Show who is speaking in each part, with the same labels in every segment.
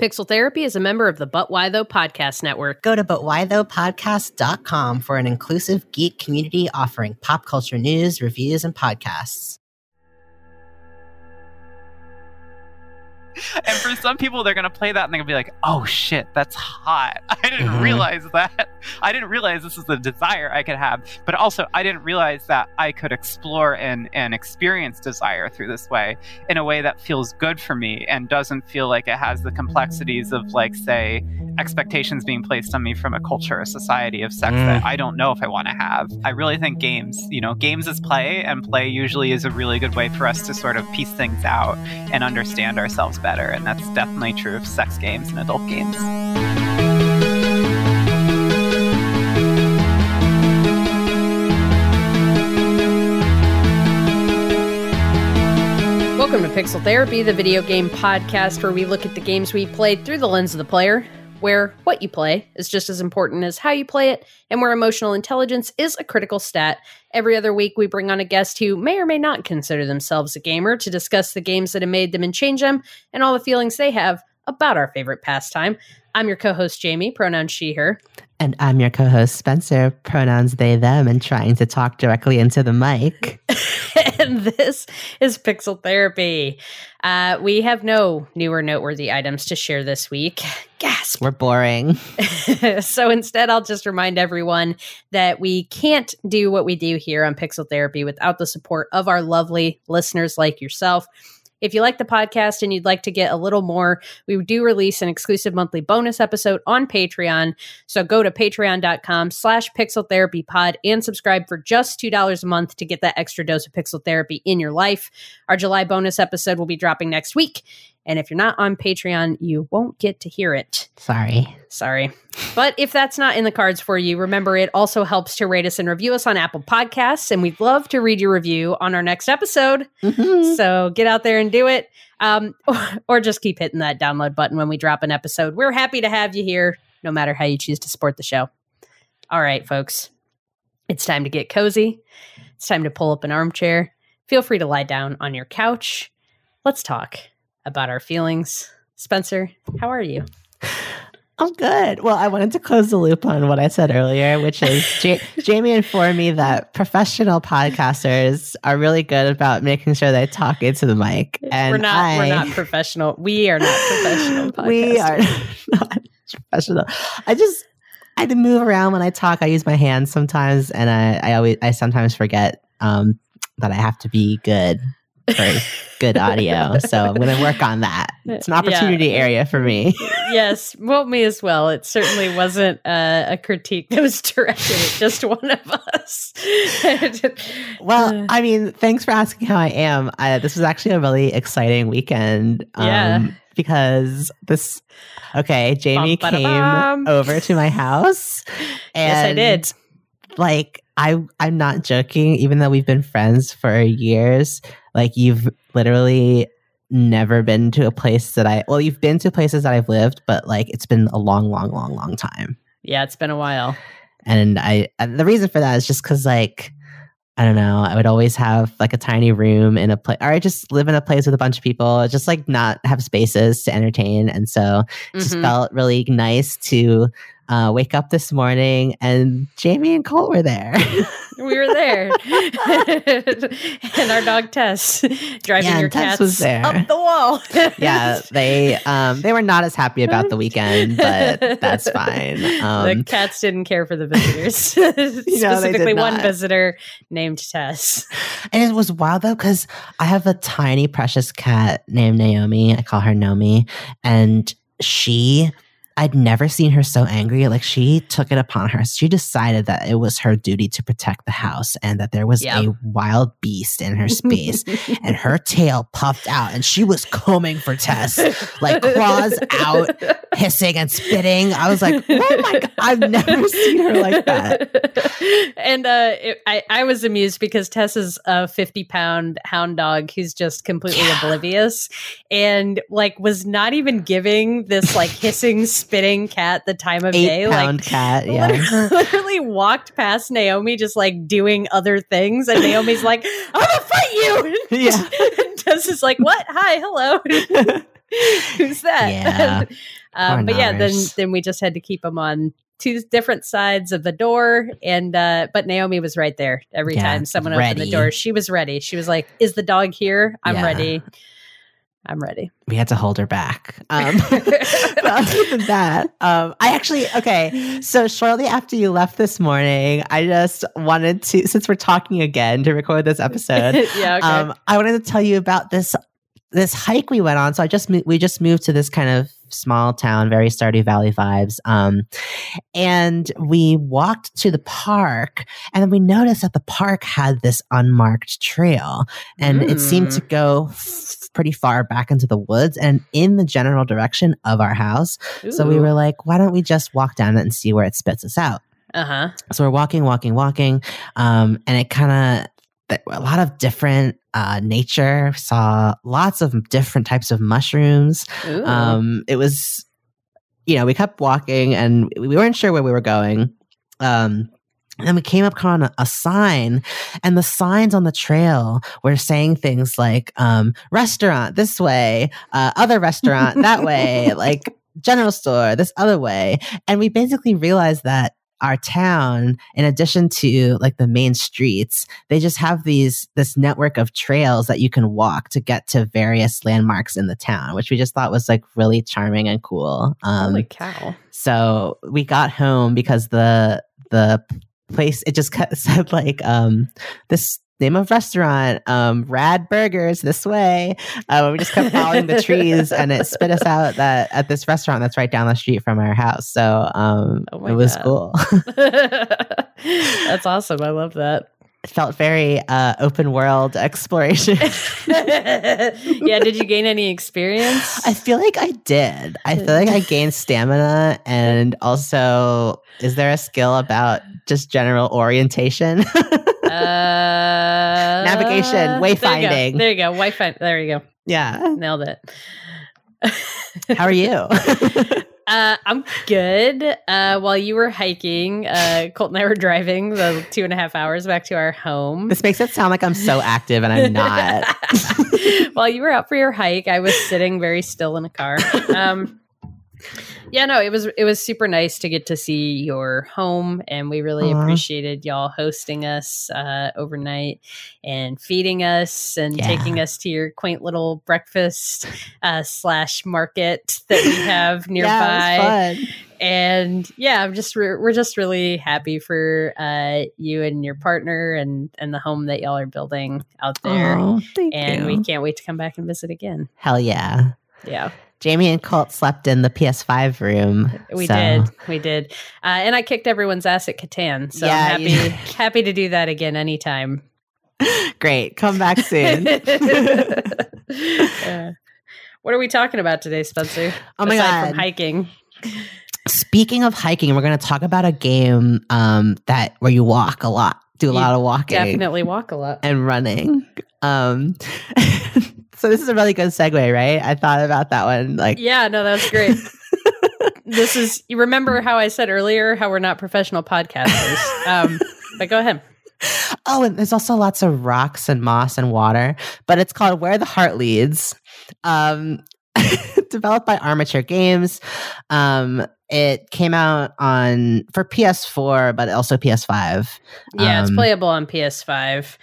Speaker 1: Pixel Therapy is a member of the But Why Though Podcast Network.
Speaker 2: Go to butwhythoughpodcast.com for an inclusive geek community offering pop culture news, reviews, and podcasts.
Speaker 3: and for some people, they're gonna play that and they're gonna be like, "Oh shit, that's hot! I didn't
Speaker 2: Mhm.
Speaker 3: realize that. I didn't realize this is the desire I could have. But also, I didn't realize that I could explore and and experience desire through this way in a way that feels good for me and doesn't feel like it has the complexities of like, say, expectations being placed on me from a culture, a society of sex
Speaker 2: Mm.
Speaker 3: that I don't know if I want to have. I really think games, you know, games is play, and play usually is a really good way for us to sort of piece things out and understand ourselves better. And that's definitely true of sex games and adult games.
Speaker 1: Welcome to Pixel Therapy, the video game podcast where we look at the games we played through the lens of the player, where what you play is just as important as how you play it, and where emotional intelligence is a critical stat. Every other week, we bring on a guest who may or may not consider themselves a gamer to discuss the games that have made them and change them, and all the feelings they have about our favorite pastime. I'm your co host, Jamie, pronoun she, her.
Speaker 2: And I'm your co host, Spencer, pronouns they, them, and trying to talk directly into the mic.
Speaker 1: and this is Pixel Therapy. Uh, we have no new or noteworthy items to share this week. Gasp.
Speaker 2: We're boring.
Speaker 1: so instead, I'll just remind everyone that we can't do what we do here on Pixel Therapy without the support of our lovely listeners like yourself. If you like the podcast and you'd like to get a little more, we do release an exclusive monthly bonus episode on Patreon. So go to patreon.com slash pixel therapy pod and subscribe for just $2 a month to get that extra dose of pixel therapy in your life. Our July bonus episode will be dropping next week. And if you're not on Patreon, you won't get to hear it.
Speaker 2: Sorry.
Speaker 1: Sorry. But if that's not in the cards for you, remember it also helps to rate us and review us on Apple Podcasts. And we'd love to read your review on our next episode.
Speaker 2: Mhm.
Speaker 1: So get out there and do it. Um, or just keep hitting that download button when we drop an episode. We're happy to have you here, no matter how you choose to support the show. All right, folks. It's time to get cozy. It's time to pull up an armchair. Feel free to lie down on your couch. Let's talk about our feelings. Spencer, how are you?
Speaker 2: I'm good. Well, I wanted to close the loop on what I said earlier, which is Ja- Jamie informed me that professional podcasters are really good about making sure they talk into the mic. And
Speaker 1: we're not
Speaker 2: I,
Speaker 1: we're not professional. We are not professional podcasters.
Speaker 2: we are not professional. I just I had to move around when I talk. I use my hands sometimes, and I, I always I sometimes forget um, that I have to be good for good audio. So I'm going to work on that. It's an
Speaker 1: Yeah.
Speaker 2: opportunity area for me.
Speaker 1: yes, well, me as well. It certainly wasn't uh, a critique that was directed at just one of us.
Speaker 2: Well, I mean, thanks for asking how I am. I, this was actually a really exciting weekend. um,
Speaker 1: Yeah.
Speaker 2: Because this, okay, Jamie
Speaker 1: Bum,
Speaker 2: came over to my house.
Speaker 1: Yes, I did.
Speaker 2: Like, I, I'm not joking. Even though we've been friends for years, like you've literally never been to a place that I. Well, you've been to places that I've lived, but like it's been a long, long, long, long time.
Speaker 1: yeah, it's been a while.
Speaker 2: And I, and the reason for that is just because, like, I don't know, I would always have like a tiny room in a place, or I just live in a place with a bunch of people, just like not have spaces to entertain. And so it just
Speaker 1: Mhm.
Speaker 2: felt really nice to uh, wake up this morning and Jamie and Colt were there.
Speaker 1: We were there, and our dog Tess driving
Speaker 2: Yeah,
Speaker 1: your
Speaker 2: Tess
Speaker 1: cats
Speaker 2: was there.
Speaker 1: up the wall.
Speaker 2: yeah, they um, they were not as happy about the weekend, but that's fine.
Speaker 1: the
Speaker 2: Um,
Speaker 1: cats didn't care for the visitors.
Speaker 2: did
Speaker 1: Specifically, one
Speaker 2: not.
Speaker 1: visitor named Tess.
Speaker 2: And it was wild though, because I have a tiny precious cat named Naomi. I call her Nomi. And she, I'd never seen her so angry. Like she took it upon her. She decided that it was her duty to protect the house and that there was
Speaker 1: Yep.
Speaker 2: a wild beast in her space. and her tail puffed out and she was combing for Tess, like claws out, hissing and spitting. I was like, oh my God, I've never seen her like that.
Speaker 1: and uh, it, I, I was amused because Tess is a 50 pound hound dog who's just completely
Speaker 2: Yeah.
Speaker 1: oblivious and like was not even giving this like hissing, spitting cat the time of day.
Speaker 2: Eight pound
Speaker 1: Like,
Speaker 2: cat. Yeah.
Speaker 1: literally, literally walked past Naomi just like doing other things. And Naomi's like, I'm gonna fight you.
Speaker 2: Yeah.
Speaker 1: and Tess is like, What? Hi, hello. Who's that?
Speaker 2: Yeah.
Speaker 1: um, but yeah, then then we just had to keep them on two different sides of the door, and uh, but Naomi was right there every
Speaker 2: Yeah,
Speaker 1: time someone opened the door. She was ready. She was like, "Is the dog here? I'm
Speaker 2: Yeah.
Speaker 1: ready. I'm ready."
Speaker 2: we had to hold her back. Um, but other than that, um, I actually okay. So shortly after you left this morning, I just wanted to, since we're talking again to record this episode,
Speaker 1: yeah. Okay.
Speaker 2: um, I wanted to tell you about this this hike we went on. So I just we just moved to this kind of small town, very Stardew Valley vibes. Um, and we walked to the park, and then we noticed that the park had this unmarked trail, and it seemed to go f- pretty far back into the woods and in the general direction of our house. So we were like, why don't we just walk down it and see where it spits us out?
Speaker 1: Uh huh.
Speaker 2: so we're walking walking walking um and it kind of a lot of different uh nature saw lots of different types of mushrooms um it was you know we kept walking and we weren't sure where we were going um and we came up on a, a sign, and the signs on the trail were saying things like um, "restaurant this way," uh, "other restaurant that way," like "general store this other way," and we basically realized that our town in addition to like the main streets they just have these this network of trails that you can walk to get to various landmarks in the town which we just thought was like really charming and cool um
Speaker 1: Holy cow!
Speaker 2: so we got home because the the place it just cut, said like um this name of restaurant um rad burgers this way uh, we just kept following the trees and it spit us out that at this restaurant that's right down the street from our house so um
Speaker 1: Oh
Speaker 2: it was
Speaker 1: God.
Speaker 2: cool
Speaker 1: That's awesome. I love that.
Speaker 2: It felt very uh open world exploration
Speaker 1: yeah. Did you gain any experience?
Speaker 2: I feel like I did. I feel like I gained stamina and also is there a skill about just general orientation?
Speaker 1: Uh,
Speaker 2: Navigation, wayfinding.
Speaker 1: There you go. There you go. Wayfind. There you go.
Speaker 2: yeah.
Speaker 1: Nailed it.
Speaker 2: How are you?
Speaker 1: Uh, I'm good. Uh, while you were hiking, uh, Colt and I were driving the two and a half hours back to our home.
Speaker 2: this makes it sound like I'm so active and I'm not.
Speaker 1: While you were out for your hike, I was sitting very still in a car. Um, yeah, no, it was it was super nice to get to see your home, and we really appreciated y'all hosting us uh, overnight and feeding us and
Speaker 2: Yeah.
Speaker 1: taking us to your quaint little breakfast uh, slash market that we have nearby
Speaker 2: Yeah, it was fun.
Speaker 1: and yeah i'm just we're, we're just really happy for uh you and your partner and and the home that y'all are building out there and
Speaker 2: you.
Speaker 1: we can't wait to come back and visit again
Speaker 2: Hell yeah.
Speaker 1: yeah
Speaker 2: Jamie and Colt slept in the PS5 room.
Speaker 1: we
Speaker 2: so-
Speaker 1: did we did uh and i kicked everyone's ass at catan so
Speaker 2: Yeah,
Speaker 1: i'm
Speaker 2: you-
Speaker 1: happy happy to do that again anytime
Speaker 2: Great. Come back soon.
Speaker 1: Uh, what are we talking about today spencer
Speaker 2: Oh my
Speaker 1: Aside
Speaker 2: God.
Speaker 1: from hiking
Speaker 2: Speaking of hiking, we're going to talk about a game um, that where you walk a lot, do a
Speaker 1: You
Speaker 2: lot of walking.
Speaker 1: definitely walk a lot
Speaker 2: and running. Um, so this is a really good segue, right? I thought about that one. Like,
Speaker 1: Yeah, no, that's great. this is you remember how I said earlier how we're not professional podcasters. Um, but go ahead.
Speaker 2: oh, and there's also lots of rocks and moss and water, but it's called Where the Heart Leads. Um, developed by Armature Games. Um, it came out on for PS4, but also PS5.
Speaker 1: Yeah, it's
Speaker 2: Um,
Speaker 1: playable on PS5.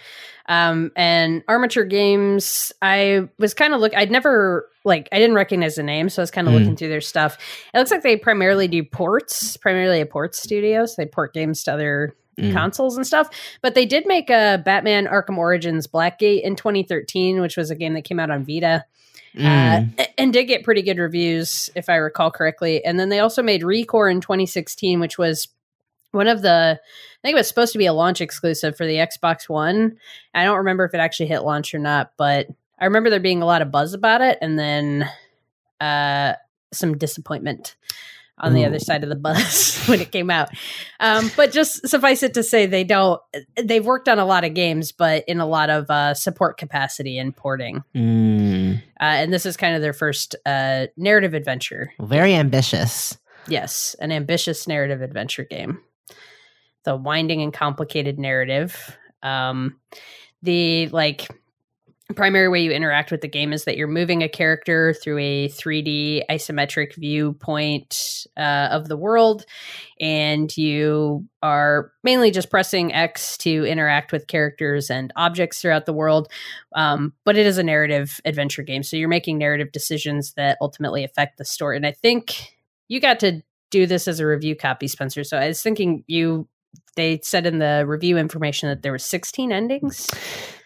Speaker 1: Um, and Armature Games, I was kind of look. I'd never like I didn't recognize the name, so I was kind of
Speaker 2: Mm.
Speaker 1: looking through their stuff. It looks like they primarily do ports, primarily a port studio. So they port games to other
Speaker 2: Mm.
Speaker 1: consoles and stuff. But they did make a Batman Arkham Origins Blackgate in 2013, which was a game that came out on Vita.
Speaker 2: Mm.
Speaker 1: uh, and did get pretty good reviews, if I recall correctly. And then they also made ReCore in 2016, which was one of the, I think it was supposed to be a launch exclusive for the Xbox One. I don't remember if it actually hit launch or not, but I remember there being a lot of buzz about it and then uh, some disappointment on the other side of the bus when it came out. Um, but just suffice it to say, they don't, they've worked on a lot of games, but in a lot of uh, support capacity and porting.
Speaker 2: Mm.
Speaker 1: Uh, and this is kind of their first uh, narrative adventure.
Speaker 2: Very ambitious.
Speaker 1: Yes, an ambitious narrative adventure game. The winding and complicated narrative. Um, the like primary way you interact with the game is that you're moving a character through a 3D isometric viewpoint uh, of the world, and you are mainly just pressing X to interact with characters and objects throughout the world. Um, but it is a narrative adventure game, so you're making narrative decisions that ultimately affect the story. And I think you got to do this as a review copy, Spencer. So I was thinking you they said in the review information that there were 16 endings.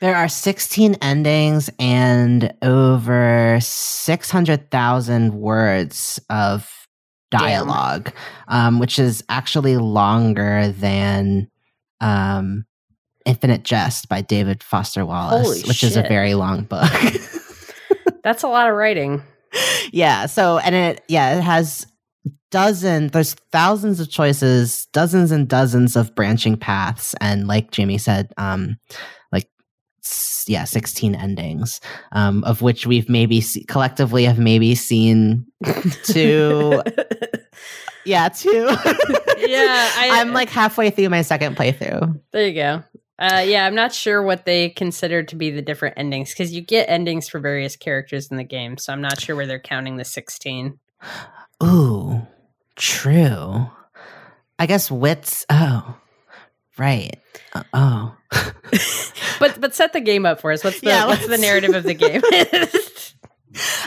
Speaker 2: There are 16 endings and over 600,000 words of dialogue, um, which is actually longer than um, Infinite Jest by David Foster Wallace,
Speaker 1: Holy
Speaker 2: which is a very long book.
Speaker 1: That's a lot of writing.
Speaker 2: yeah. So, and it, yeah, it has dozens, there's thousands of choices, dozens and dozens of branching paths. And like Jamie said, um, like, yeah, 16 endings, um, of which we've maybe se- collectively have maybe seen two. yeah, two.
Speaker 1: Yeah, I-
Speaker 2: I'm like halfway through my second playthrough.
Speaker 1: there you go. Uh, yeah, I'm not sure what they consider to be the different endings because you get endings for various characters in the game. So I'm not sure where they're counting the 16.
Speaker 2: Ooh, true. I guess wits. Oh, right. Uh, oh.
Speaker 1: But but set the game up for us. What's the
Speaker 2: Yeah,
Speaker 1: what's the narrative of the game?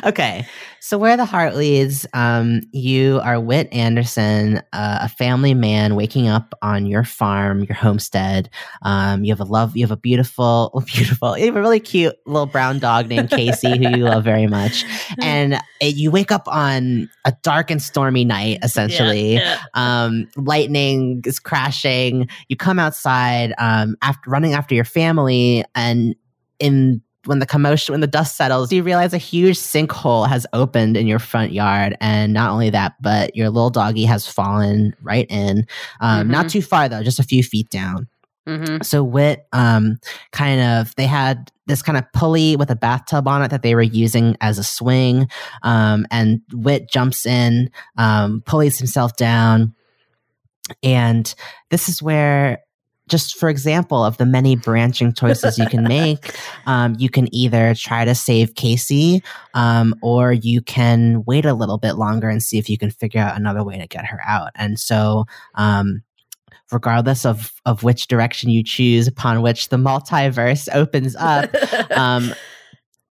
Speaker 2: okay. So where the heart leads, um, you are Whit Anderson, uh, a family man waking up on your farm, your homestead. Um, you have a love, you have a beautiful, beautiful, you have a really cute little brown dog named Casey who you love very much, and uh, you wake up on a dark and stormy night, essentially.
Speaker 1: Yeah,
Speaker 2: um, lightning is crashing. You come outside um, after running after your family, and in when the commotion, when the dust settles, you realize a huge sinkhole has opened in your front yard, and not only that, but your little doggy has fallen right in. Um, Not
Speaker 1: Mhm.
Speaker 2: too far though, just a few feet down.
Speaker 1: hmm
Speaker 2: So Whit, um, kind of, they had this kind of pulley with a bathtub on it that they were using as a swing. Um, and Whit jumps in, um, pulleys himself down. And this is where, just for example, of the many branching choices you can make, um, you can either try to save Casey, um, or you can wait a little bit longer and see if you can figure out another way to get her out. And so, um, regardless of of which direction you choose upon which the multiverse opens up um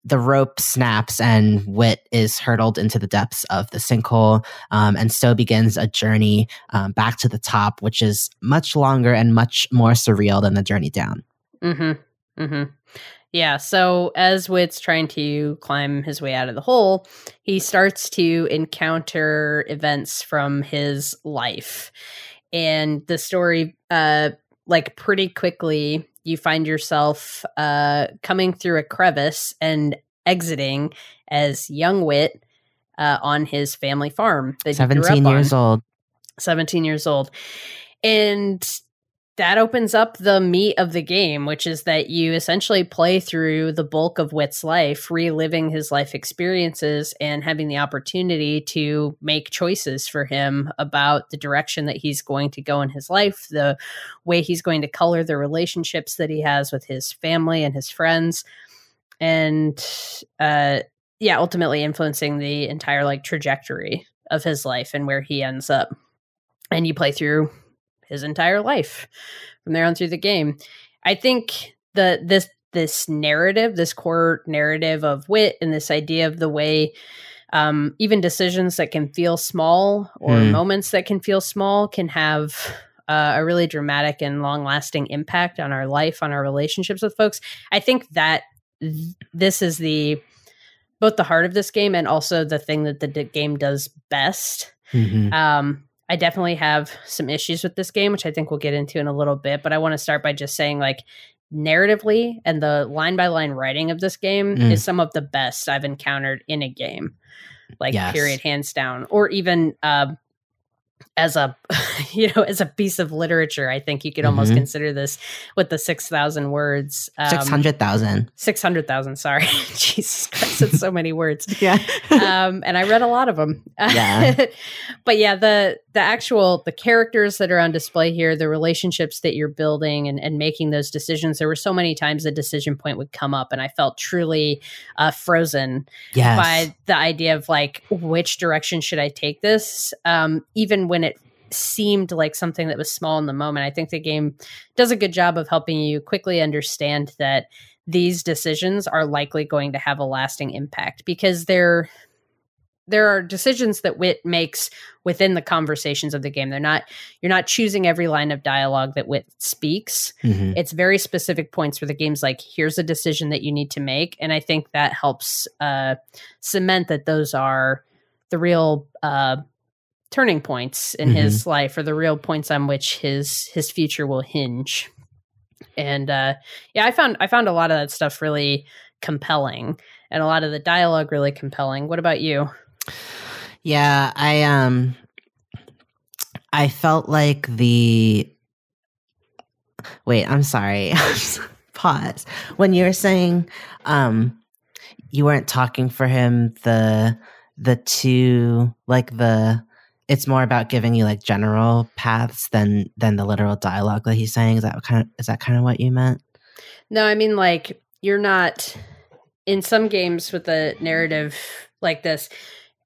Speaker 2: the rope snaps and Whit is hurtled into the depths of the sinkhole um, and so begins a journey um, back to the top which is much longer and much more surreal than the journey down
Speaker 1: hmm hmm Yeah. So as Whit's trying to climb his way out of the hole, he starts to encounter events from his life. And the story, uh, like pretty quickly, you find yourself uh, coming through a crevice and exiting as young Whit uh, on his family farm. That he grew
Speaker 2: 17
Speaker 1: up
Speaker 2: years
Speaker 1: on.
Speaker 2: old
Speaker 1: 17 years old. And that opens up the meat of the game, which is that you essentially play through the bulk of Whit's life, reliving his life experiences and having the opportunity to make choices for him about the direction that he's going to go in his life, the way he's going to color the relationships that he has with his family and his friends. And uh yeah, ultimately influencing the entire like trajectory of his life and where he ends up and you play through his entire life from there on through the game. I think the this this narrative, this core narrative of Whit and this idea of the way um, even decisions that can feel small or
Speaker 2: Hmm.
Speaker 1: moments that can feel small can have uh, a really dramatic and long lasting impact on our life, on our relationships with folks. I think that th- this is the both the heart of this game and also the thing that the d- game does best.
Speaker 2: Mhm.
Speaker 1: Um, I definitely have some issues with this game, which I think we'll get into in a little bit. But I want to start by just saying, like, narratively and the line by line writing of this game
Speaker 2: Mm.
Speaker 1: is some of the best I've encountered in a game, like
Speaker 2: Yes.
Speaker 1: period, hands down. Or even, uh, as a you know as a piece of literature i think you could almost
Speaker 2: Mhm.
Speaker 1: consider this with the 6000 words um,
Speaker 2: 600,000.
Speaker 1: 600000 sorry jesus christ it's so many words
Speaker 2: Yeah.
Speaker 1: um, and I read a lot of them.
Speaker 2: Yeah.
Speaker 1: but yeah, the the actual the characters that are on display here, the relationships that you're building and, and making those decisions. There were so many times a decision point would come up, and I felt truly uh, frozen
Speaker 2: yes.
Speaker 1: by the idea of like which direction should I take this, um, even when seemed like something that was small in the moment. I think the game does a good job of helping you quickly understand that these decisions are likely going to have a lasting impact because they're there are decisions that Whit makes within the conversations of the game they're not you're not choosing every line of dialogue that Whit speaks
Speaker 2: Mhm.
Speaker 1: it's very specific points where the game's like here's a decision that you need to make and i think that helps uh, cement that those are the real uh, turning points in his life or the real points on which his his future will hinge and uh, yeah i found i found a lot of that stuff really compelling and a lot of the dialogue really compelling what about you
Speaker 2: Yeah, I um I felt like the Wait, I'm sorry. Pause. When you were saying um you weren't talking for him the the two like the it's more about giving you like general paths than than the literal dialogue that he's saying. Is that kind of is that kind of what you meant?
Speaker 1: No, I mean like you're not in some games with a narrative like this.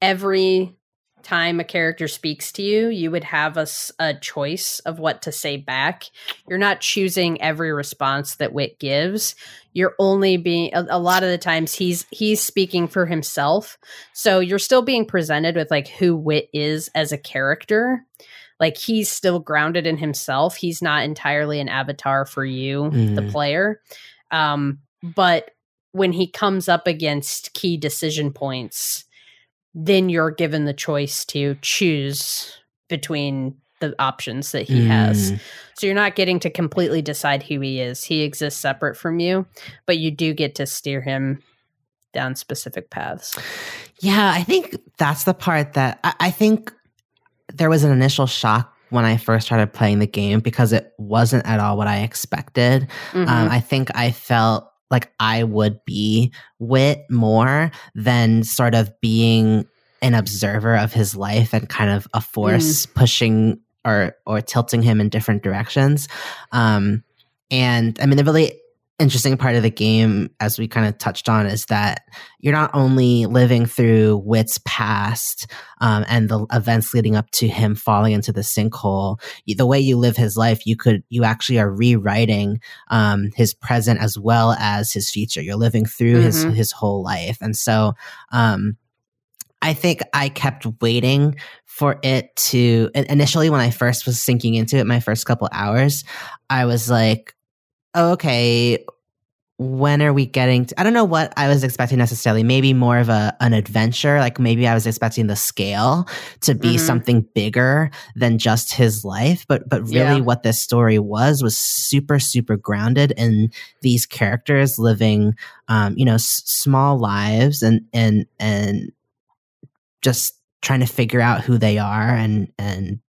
Speaker 1: Every time a character speaks to you, you would have a choice of what to say back. You're not choosing every response that Whit gives. You're only being a, a lot of the times he's he's speaking for himself. So you're still being presented with like who Whit is as a character. Like he's still grounded in himself. He's not entirely an avatar for you, the
Speaker 2: Mhm.
Speaker 1: player. Um, but when he comes up against key decision points, then you're given the choice to choose between the options that he has.
Speaker 2: Mm.
Speaker 1: So you're not getting to completely decide who he is. He exists separate from you, but you do get to steer him down specific paths.
Speaker 2: Yeah, I think that's the part that I, I think there was an initial shock when I first started playing the game because it wasn't at all what I expected.
Speaker 1: Mhm.
Speaker 2: Um, I think I felt like I would be Whit more than sort of being an observer of his life and kind of a force pushing or or tilting him in different directions. Um, and I mean, the really interesting part of the game, as we kind of touched on, is that you're not only living through Whit's past um, and the events leading up to him falling into the sinkhole. The way you live his life, you could you actually are rewriting um, his present as well as his future. You're living through his
Speaker 1: Mhm.
Speaker 2: his whole life, and so. Um, I think I kept waiting for it to initially when I first was sinking into it, my first couple hours, I was like, "Oh, okay, when are we getting to, I don't know what I was expecting necessarily. Maybe more of a an adventure. Like maybe I was expecting the scale to be
Speaker 1: Mhm.
Speaker 2: something bigger than just his life. But but really
Speaker 1: Yeah.
Speaker 2: what this story was was super, super grounded in these characters living um, you know, s- small lives and and and just trying to figure out who they are and and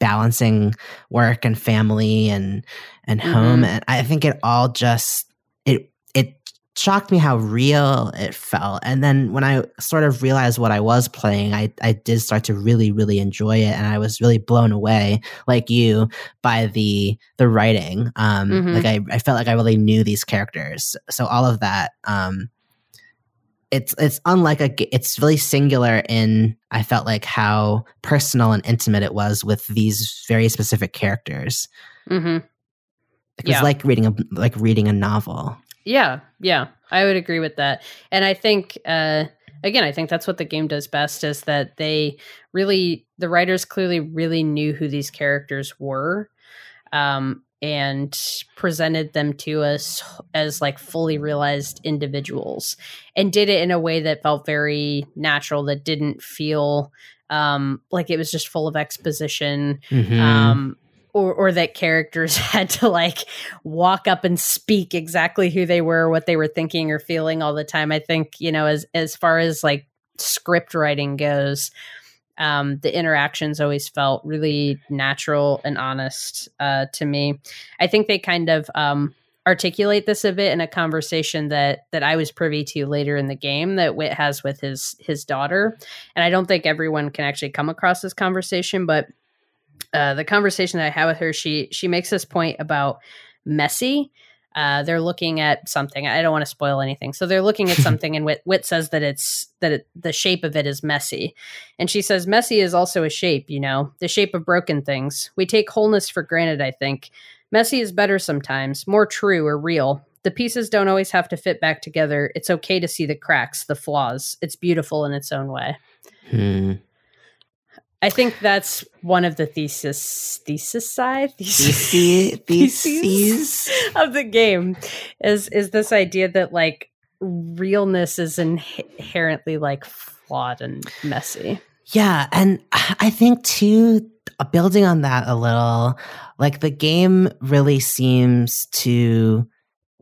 Speaker 2: balancing work and family and and home
Speaker 1: Mhm.
Speaker 2: and i think it all just it it shocked me how real it felt. And then when i sort of realized what i was playing i i did start to really really enjoy it and i was really blown away like you by the the writing. Um
Speaker 1: Mhm.
Speaker 2: like i i felt like i really knew these characters. So all of that um it's it's unlike a it's really singular in i felt like how personal and intimate it was with these very specific characters.
Speaker 1: Hmm
Speaker 2: it was
Speaker 1: Yeah.
Speaker 2: like reading a like reading a novel
Speaker 1: Yeah, yeah, I would agree with that. And I think, uh, again, I think that's what the game does best is that they really, the writers clearly really knew who these characters were, um, and presented them to us as like fully realized individuals, and did it in a way that felt very natural, that didn't feel um, like it was just full of exposition
Speaker 2: Mhm.
Speaker 1: um or or that characters had to like walk up and speak exactly who they were what they were thinking or feeling all the time i think you know as as far as like script writing goes Um, the interactions always felt really natural and honest uh, to me. I think they kind of um, articulate this a bit in a conversation that that I was privy to later in the game that Whit has with his his daughter, and I don't think everyone can actually come across this conversation, but uh, the conversation that I had with her, she she makes this point about messy. Uh, they're looking at something. I don't want to spoil anything. So they're looking at something, and Whit, Whit says that it's that it, the shape of it is messy, and she says messy is also a shape. You know, the shape of broken things. We take wholeness for granted. I think messy is better sometimes, more true or real. The pieces don't always have to fit back together. It's okay to see the cracks, the flaws. It's beautiful in its own way.
Speaker 2: Hmm.
Speaker 1: I think that's one of the thesis thesis side
Speaker 2: Theses, theses.
Speaker 1: of the game is is this idea that like realness is inherently like flawed and messy.
Speaker 2: Yeah, and I think too, uh, building on that a little, like the game really seems to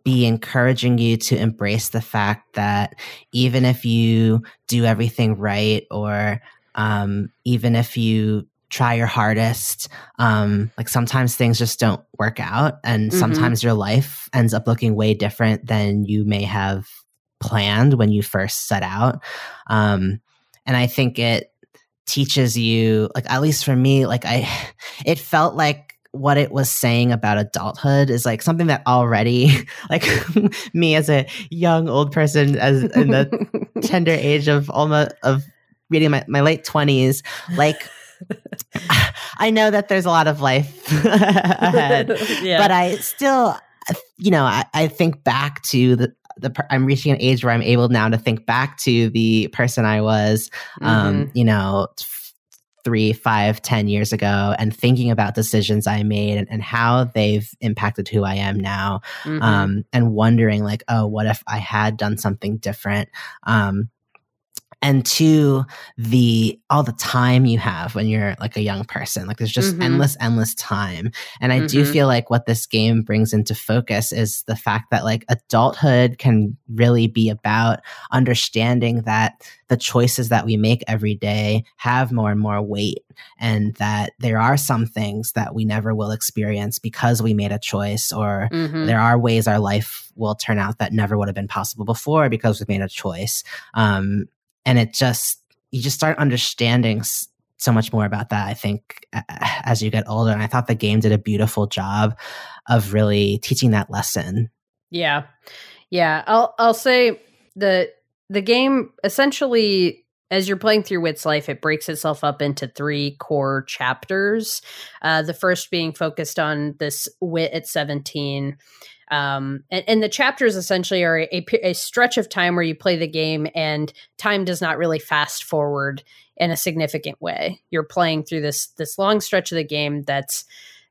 Speaker 2: be encouraging you to embrace the fact that even if you do everything right or um, even if you try your hardest um, like sometimes things just don't work out and
Speaker 1: Mhm.
Speaker 2: sometimes your life ends up looking way different than you may have planned when you first set out um, and i think it teaches you like at least for me like i it felt like what it was saying about adulthood is like something that already like me as a young old person as in the tender age of almost of reading my, my late 20s like i know that there's a lot of life ahead
Speaker 1: yeah.
Speaker 2: but i still you know I, I think back to the the per- i'm reaching an age where i'm able now to think back to the person i was um
Speaker 1: Mhm.
Speaker 2: you know f- three five ten years ago and thinking about decisions i made and, and how they've impacted who i am now
Speaker 1: Mhm.
Speaker 2: um, and wondering like, oh, what if I had done something different? Um, and two, the all the time you have when you're like a young person, like there's just
Speaker 1: Mhm.
Speaker 2: endless, endless time. And I do
Speaker 1: Mhm.
Speaker 2: feel like what this game brings into focus is the fact that like adulthood can really be about understanding that the choices that we make every day have more and more weight and that there are some things that we never will experience because we made a choice or
Speaker 1: Mhm.
Speaker 2: there are ways our life will turn out that never would have been possible before because we've made a choice um, and it just you just start understanding so much more about that i think as you get older and i thought the game did a beautiful job of really teaching that lesson
Speaker 1: Yeah. Yeah. I'll I'll say the the game essentially as you're playing through Whit's life, it breaks itself up into three core chapters. Uh, the first being focused on this Whit at 17. Um, and, and the chapters essentially are a, a stretch of time where you play the game and time does not really fast forward in a significant way. You're playing through this this long stretch of the game that's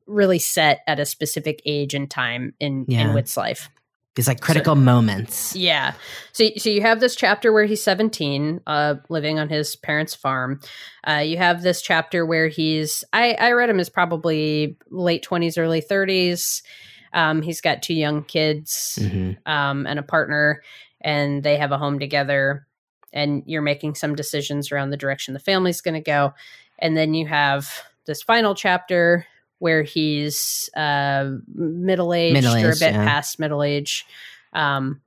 Speaker 1: really set at a specific age and time in,
Speaker 2: Yeah.
Speaker 1: in Whit's life.
Speaker 2: these like critical moments
Speaker 1: Yeah. So so you have this chapter where he's 17, uh, living on his parents' farm. Uh, you have this chapter where he's I, I read him as probably late 20s, early 30s. Um, he's got two young kids
Speaker 2: Mhm.
Speaker 1: um, and a partner, and they have a home together. And you're making some decisions around the direction the family's going to go. And then you have this final chapter where he's uh, middle aged or a bit
Speaker 2: yeah.
Speaker 1: past middle age. Um,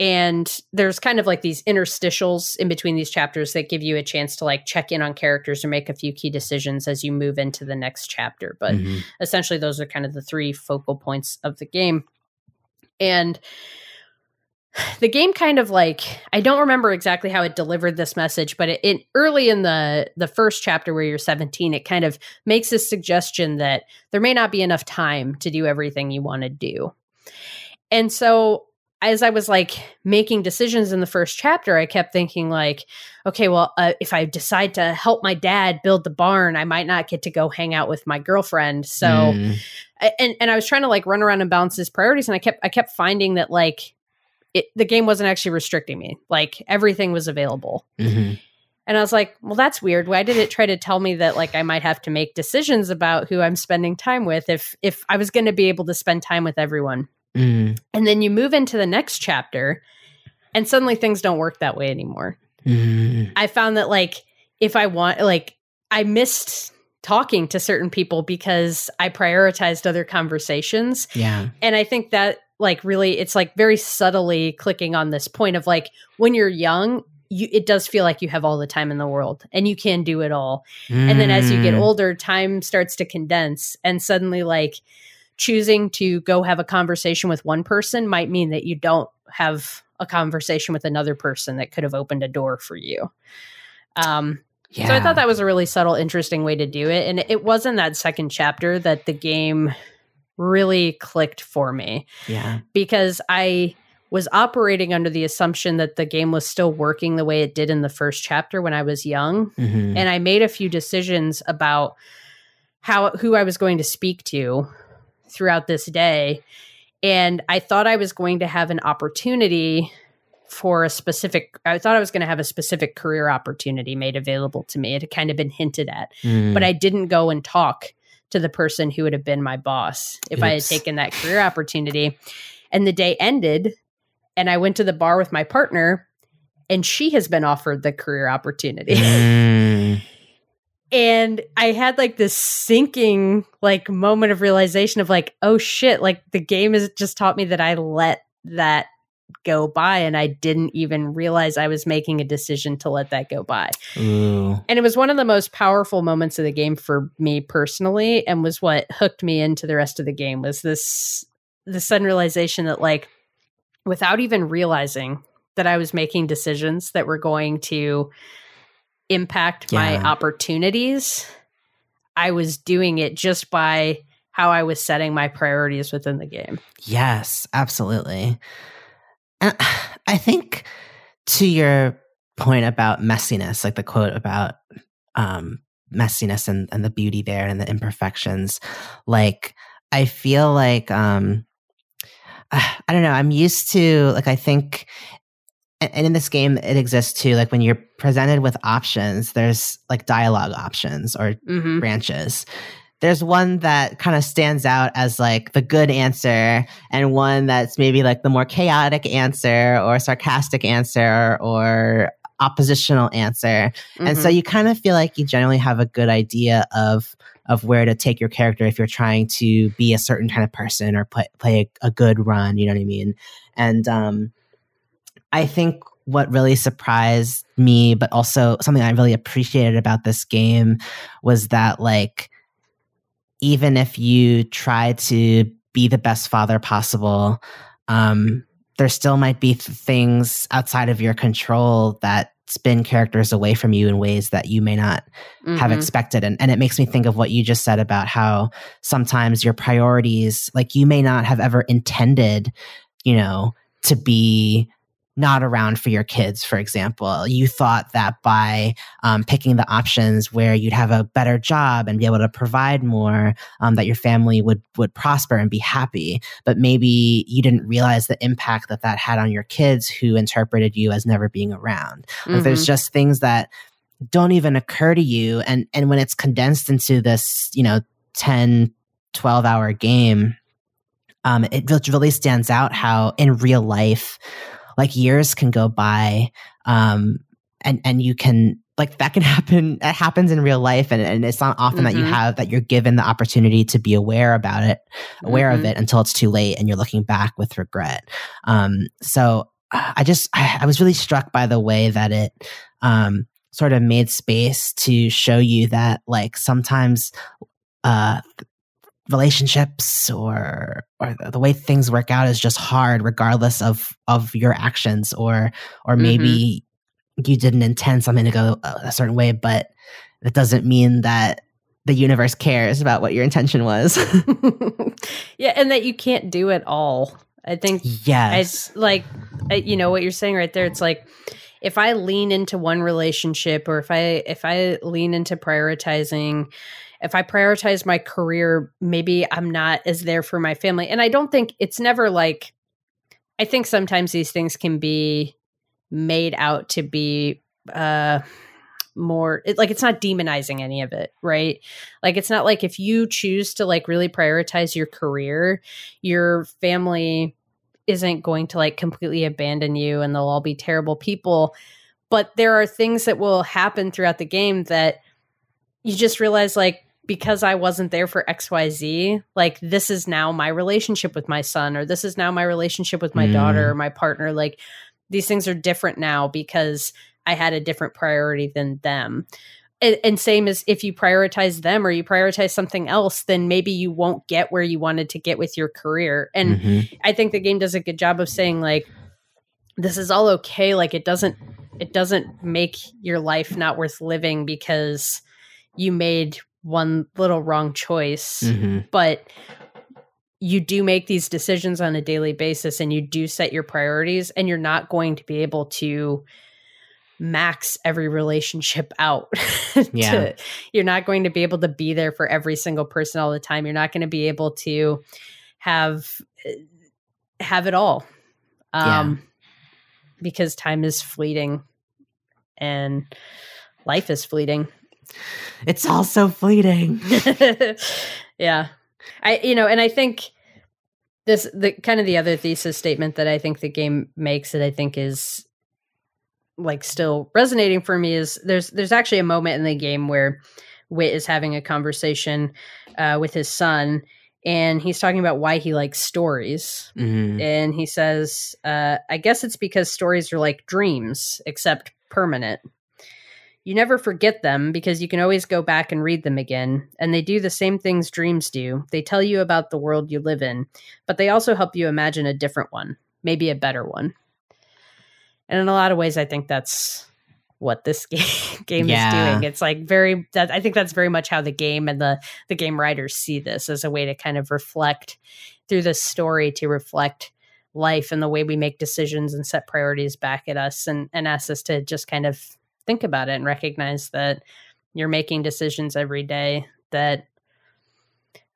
Speaker 1: and there's kind of like these interstitials in between these chapters that give you a chance to like check in on characters or make a few key decisions as you move into the next chapter. But
Speaker 2: Mhm.
Speaker 1: essentially those are kind of the three focal points of the game and the game kind of like i don't remember exactly how it delivered this message but it, it early in the the first chapter where you're 17 it kind of makes this suggestion that there may not be enough time to do everything you want to do and so as i was like making decisions in the first chapter i kept thinking like okay well uh, if i decide to help my dad build the barn i might not get to go hang out with my girlfriend so
Speaker 2: Mm.
Speaker 1: And and I was trying to like run around and balance his priorities, and I kept I kept finding that like it, the game wasn't actually restricting me. Like everything was available,
Speaker 2: Mhm.
Speaker 1: and I was like, well, that's weird. Why did it try to tell me that like I might have to make decisions about who I'm spending time with if if I was going to be able to spend time with everyone?
Speaker 2: Mm.
Speaker 1: And then you move into the next chapter, and suddenly things don't work that way anymore.
Speaker 2: Mm.
Speaker 1: I found that like if I want like I missed talking to certain people because I prioritized other conversations.
Speaker 2: Yeah.
Speaker 1: And I think that like really it's like very subtly clicking on this point of like when you're young, you it does feel like you have all the time in the world and you can do it all. And then as you get
Speaker 2: Mm.
Speaker 1: older, time starts to condense and suddenly like choosing to go have a conversation with one person might mean that you don't have a conversation with another person that could have opened a door for you. Um
Speaker 2: yeah.
Speaker 1: so I thought that was a really subtle, interesting way to do it. And it wasn't that second chapter that the game really clicked for me
Speaker 2: Yeah.
Speaker 1: because I was operating under the assumption that the game was still working the way it did in the first chapter when I was young.
Speaker 2: Mhm.
Speaker 1: And I made a few decisions about how who I was going to speak to throughout this day. And I thought I was going to have an opportunity for a specific I thought I was going to have a specific career opportunity made available to me. It had kind of been hinted at
Speaker 2: Mm.
Speaker 1: but I didn't go and talk to the person who would have been my boss if I had taken that career opportunity. And the day ended, and I went to the bar with my partner, and she has been offered the career opportunity.
Speaker 2: Mm.
Speaker 1: And I had like this sinking like moment of realization of like, oh shit, like the game has just taught me that I let that go by and I didn't even realize I was making a decision to let that go by. And it was one of the most powerful moments of the game for me personally and was what hooked me into the rest of the game was this the sudden realization that like without even realizing that I was making decisions that were going to impact my opportunities, I was doing it just by how I was setting my priorities within the game.
Speaker 2: Yes, absolutely. And I think to your point about messiness, like the quote about um, messiness and, and the beauty there and the imperfections, like I feel like um, I don't know. I'm used to like I think, and in this game it exists too. Like when you're presented with options, there's like dialogue options or
Speaker 1: Mm-hmm.
Speaker 2: branches. There's one that kind of stands out as like the good answer, and one that's maybe like the more chaotic answer or sarcastic answer or oppositional answer. And so you kind of feel like you generally have a good idea of of where to take your character if you're trying to be a certain kind of person or play play a, a good run. You know what I mean? And um, I think what really surprised me, but also something I really appreciated about this game, was that like even if you try to be the best father possible, um, there still might be th- things outside of your control that spin characters away from you in ways that you may not have
Speaker 1: Mhm.
Speaker 2: expected. And, and it makes me think of what you just said about how sometimes your priorities, like you may not have ever intended, you know, to be not around for your kids, for example. You thought that by um, picking the options where you'd have a better job and be able to provide more, um, that your family would would prosper and be happy. But maybe you didn't realize the impact that that had on your kids, who interpreted you as never being around. Like there's
Speaker 1: Mhm.
Speaker 2: just things that don't even occur to you and and when it's condensed into this you know 10 12 hour game um it really stands out how in real life like years can go by um and and you can like that can happen it happens in real life and, and it's not often that you
Speaker 1: Mhm.
Speaker 2: have that you're given the opportunity to be aware about it aware
Speaker 1: Mhm.
Speaker 2: of it until it's too late and you're looking back with regret um so uh, i just I, I was really struck by the way that it um sort of made space to show you that like sometimes uh relationships or or the, way things work out is just hard regardless of of your actions or or maybe mm-hmm. you didn't intend something to go a, certain way but that doesn't mean that the universe cares about what your intention was
Speaker 1: yeah, and that you can't do it all. I think
Speaker 2: yes
Speaker 1: it's like you know what you're saying right there. It's like if I lean into one relationship, or if I if I lean into prioritizing, if I prioritize my career, maybe I'm not as there for my family. And I don't think it's never like. I think sometimes these things can be made out to be uh more it, like it's not demonizing any of it right like it's not like if you choose to like really prioritize your career your family isn't going to like completely abandon you and they'll all be terrible people but there are things that will happen throughout the game that you just realize like because I wasn't there for XYZ, like this is now my relationship with my son, or this is now my relationship with my
Speaker 2: Mm.
Speaker 1: daughter or my partner. Like these things are different now because I had a different priority than them. And, and same as if you prioritize them or you prioritize something else, then maybe you won't get where you wanted to get with your career. And
Speaker 2: Mhm.
Speaker 1: I think the game does a good job of saying like this is all okay like it doesn't it doesn't make your life not worth living because you made one little wrong choice
Speaker 2: Mhm.
Speaker 1: but you do make these decisions on a daily basis and you do set your priorities and you're not going to be able to max every relationship out to-
Speaker 2: Yeah.
Speaker 1: you're not going to be able to be there for every single person all the time you're not going to be able to have uh, have it all um because time is fleeting and life is fleeting
Speaker 2: It's all so fleeting.
Speaker 1: yeah i you know and i think this the kind of the other thesis statement that i think the game makes that i think is like still resonating for me is there's there's actually a moment in the game where Whit is having a conversation uh, with his son and he's talking about why he likes stories
Speaker 2: Mhm.
Speaker 1: and he says, uh, I guess it's because stories are like dreams, except permanent. You never forget them because you can always go back and read them again. And they do the same things dreams do. They tell you about the world you live in, but they also help you imagine a different one, maybe a better one. And in a lot of ways, I think that's what this game, game
Speaker 2: Yeah.
Speaker 1: is doing. It's like very, that, I think that's very much how the game and the, the game writers see this as a way to kind of reflect through this story to reflect life and the way we make decisions and set priorities back at us and, and ask us to just kind of think about it and recognize that you're making decisions every day that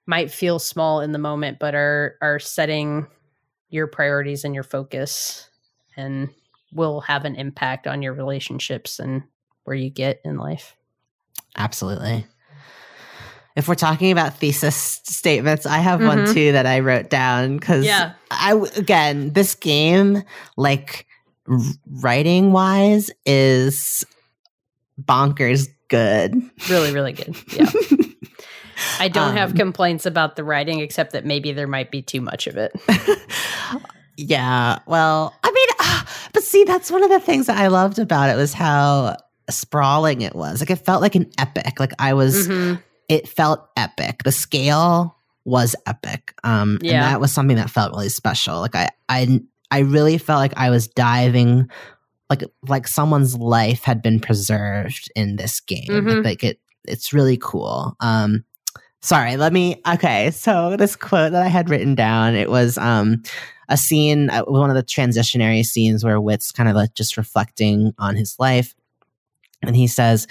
Speaker 1: might feel small in the moment but are are setting your priorities and your focus and will have an impact on your relationships and where you get in life.
Speaker 2: Absolutely. If we're talking about thesis statements, I have one
Speaker 1: Mhm.
Speaker 2: too that I wrote down because
Speaker 1: Yeah.
Speaker 2: I again this game like writing wise is bonkers good.
Speaker 1: Really, really good. Yeah. I don't have
Speaker 2: Um,
Speaker 1: complaints about the writing except that maybe there might be too much of it.
Speaker 2: yeah. Well, I mean, ah, but see, that's one of the things that I loved about it was how sprawling it was. Like it felt like an epic. Like I was.
Speaker 1: Mhm.
Speaker 2: It felt epic. The scale was epic. Um,
Speaker 1: Yeah.
Speaker 2: and that was something that felt really special. Like I, I, I really felt like I was diving. Like, like someone's life had been preserved in this game.
Speaker 1: Mhm.
Speaker 2: Like, like it, it's really cool. Um, sorry let me okay so this quote that i had written down it was um a scene uh, one of the transitionary scenes where Whit's kind of like just reflecting on his life and he says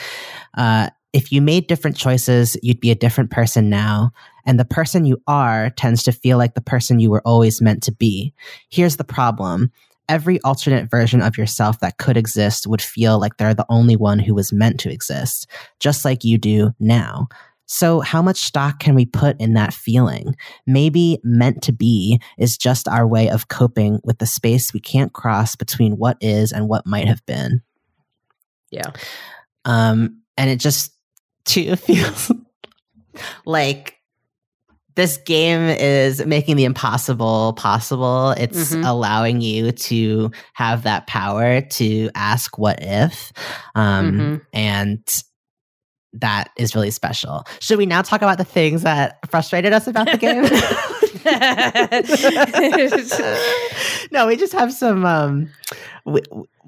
Speaker 2: uh if you made different choices you'd be a different person now and the person you are tends to feel like the person you were always meant to be here's the problem every alternate version of yourself that could exist would feel like they're the only one who was meant to exist just like you do now so, how much stock can we put in that feeling? Maybe meant to be is just our way of coping with the space we can't cross between what is and what might have been.
Speaker 1: Yeah.
Speaker 2: Um, and it just too feels like this game is making the impossible possible. It's
Speaker 1: Mhm.
Speaker 2: allowing you to have that power to ask what if. Um,
Speaker 1: Mhm.
Speaker 2: and that is really special. Should we now talk about the things that frustrated us about the game? no, we just have some um,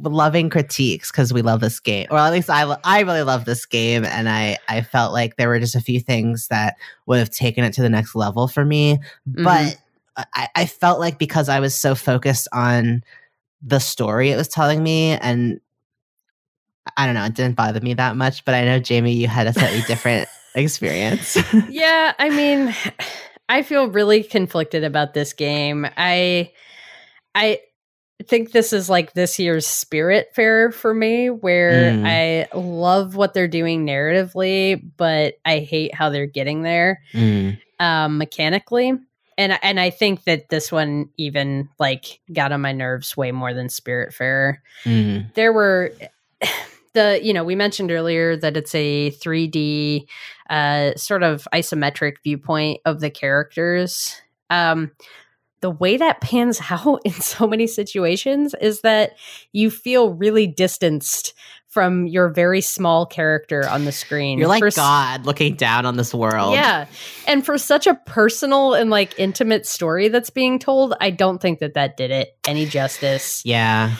Speaker 2: loving critiques because we love this game, or at least I, I really love this game, and I, I felt like there were just a few things that would have taken it to the next level for me, but I, I felt like because I was so focused on the story it was telling me and I don't know, it didn't bother me that much, but I know Jamie, you had a slightly different experience.
Speaker 1: yeah, I mean, I feel really conflicted about this game. I I think this is like this year's Spiritfarer for me where
Speaker 2: Mm.
Speaker 1: I love what they're doing narratively, but I hate how they're getting there
Speaker 2: Mm,
Speaker 1: um mechanically. And and I think that this one even like got on my nerves way more than Spiritfarer.
Speaker 2: mm,
Speaker 1: there were the you know we mentioned earlier that it's a 3D uh, sort of isometric viewpoint of the characters. Um, the way that pans out in so many situations is that you feel really distanced from your very small character on the screen.
Speaker 2: You're like
Speaker 1: For
Speaker 2: God looking down on this world.
Speaker 1: Yeah. And for such a personal and like intimate story that's being told, I don't think that that did it any justice.
Speaker 2: Yeah.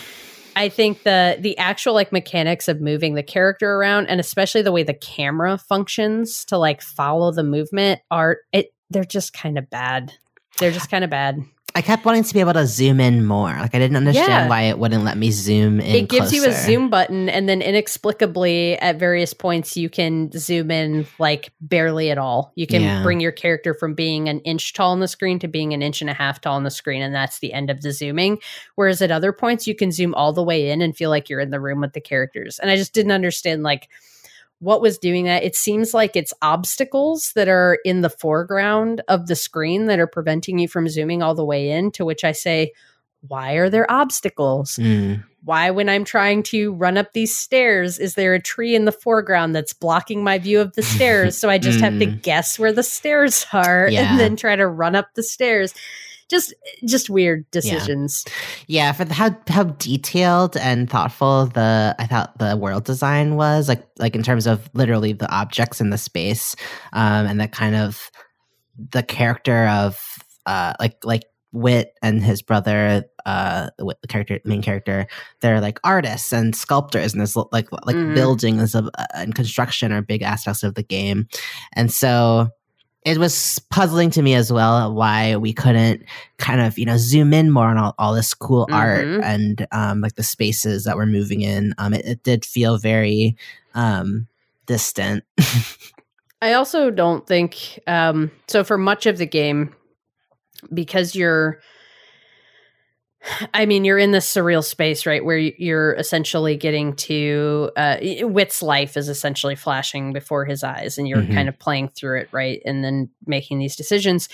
Speaker 1: I think the the actual like mechanics of moving the character around and especially the way the camera functions to like follow the movement are it they're just kind of bad. They're just kind of bad.
Speaker 2: I kept wanting to be able to zoom in more. Like I didn't understand
Speaker 1: Yeah.
Speaker 2: why it wouldn't let me zoom in.
Speaker 1: it gives you a zoom button and then inexplicably at various points you can zoom in like barely at all you can
Speaker 2: Yeah.
Speaker 1: bring your character from being an inch tall on the screen to being an inch and a half tall on the screen and that's the end of the zooming whereas at other points you can zoom all the way in and feel like you're in the room with the characters and i just didn't understand like what was doing that it seems like it's obstacles that are in the foreground of the screen that are preventing you from zooming all the way in to which i say why are there obstacles
Speaker 2: Mm.
Speaker 1: why when i'm trying to run up these stairs is there a tree in the foreground that's blocking my view of the stairs so i just have to
Speaker 2: Mm.
Speaker 1: guess where the stairs are
Speaker 2: Yeah.
Speaker 1: and then try to run up the stairs just just weird decisions.
Speaker 2: Yeah, for the, how how detailed and thoughtful the I thought the world design was, like like in terms of literally the objects in the space, um, and that kind of the character of uh like like Wit and his brother, uh, the character main character, they're like artists and sculptors, and there's like like
Speaker 1: Mhm.
Speaker 2: building is a, and construction are big aspects of the game, and so it was puzzling to me as well why we couldn't kind of you know zoom in more on all, all this cool art
Speaker 1: Mhm.
Speaker 2: and um, like the spaces that we're moving in um, it, it did feel very um, distant
Speaker 1: i also don't think um so for much of the game because you're I mean, you're in this surreal space, right, where you're essentially getting to uh, Wit's life is essentially flashing before his eyes, and you're
Speaker 2: Mhm.
Speaker 1: kind of playing through it, right, and then making these decisions.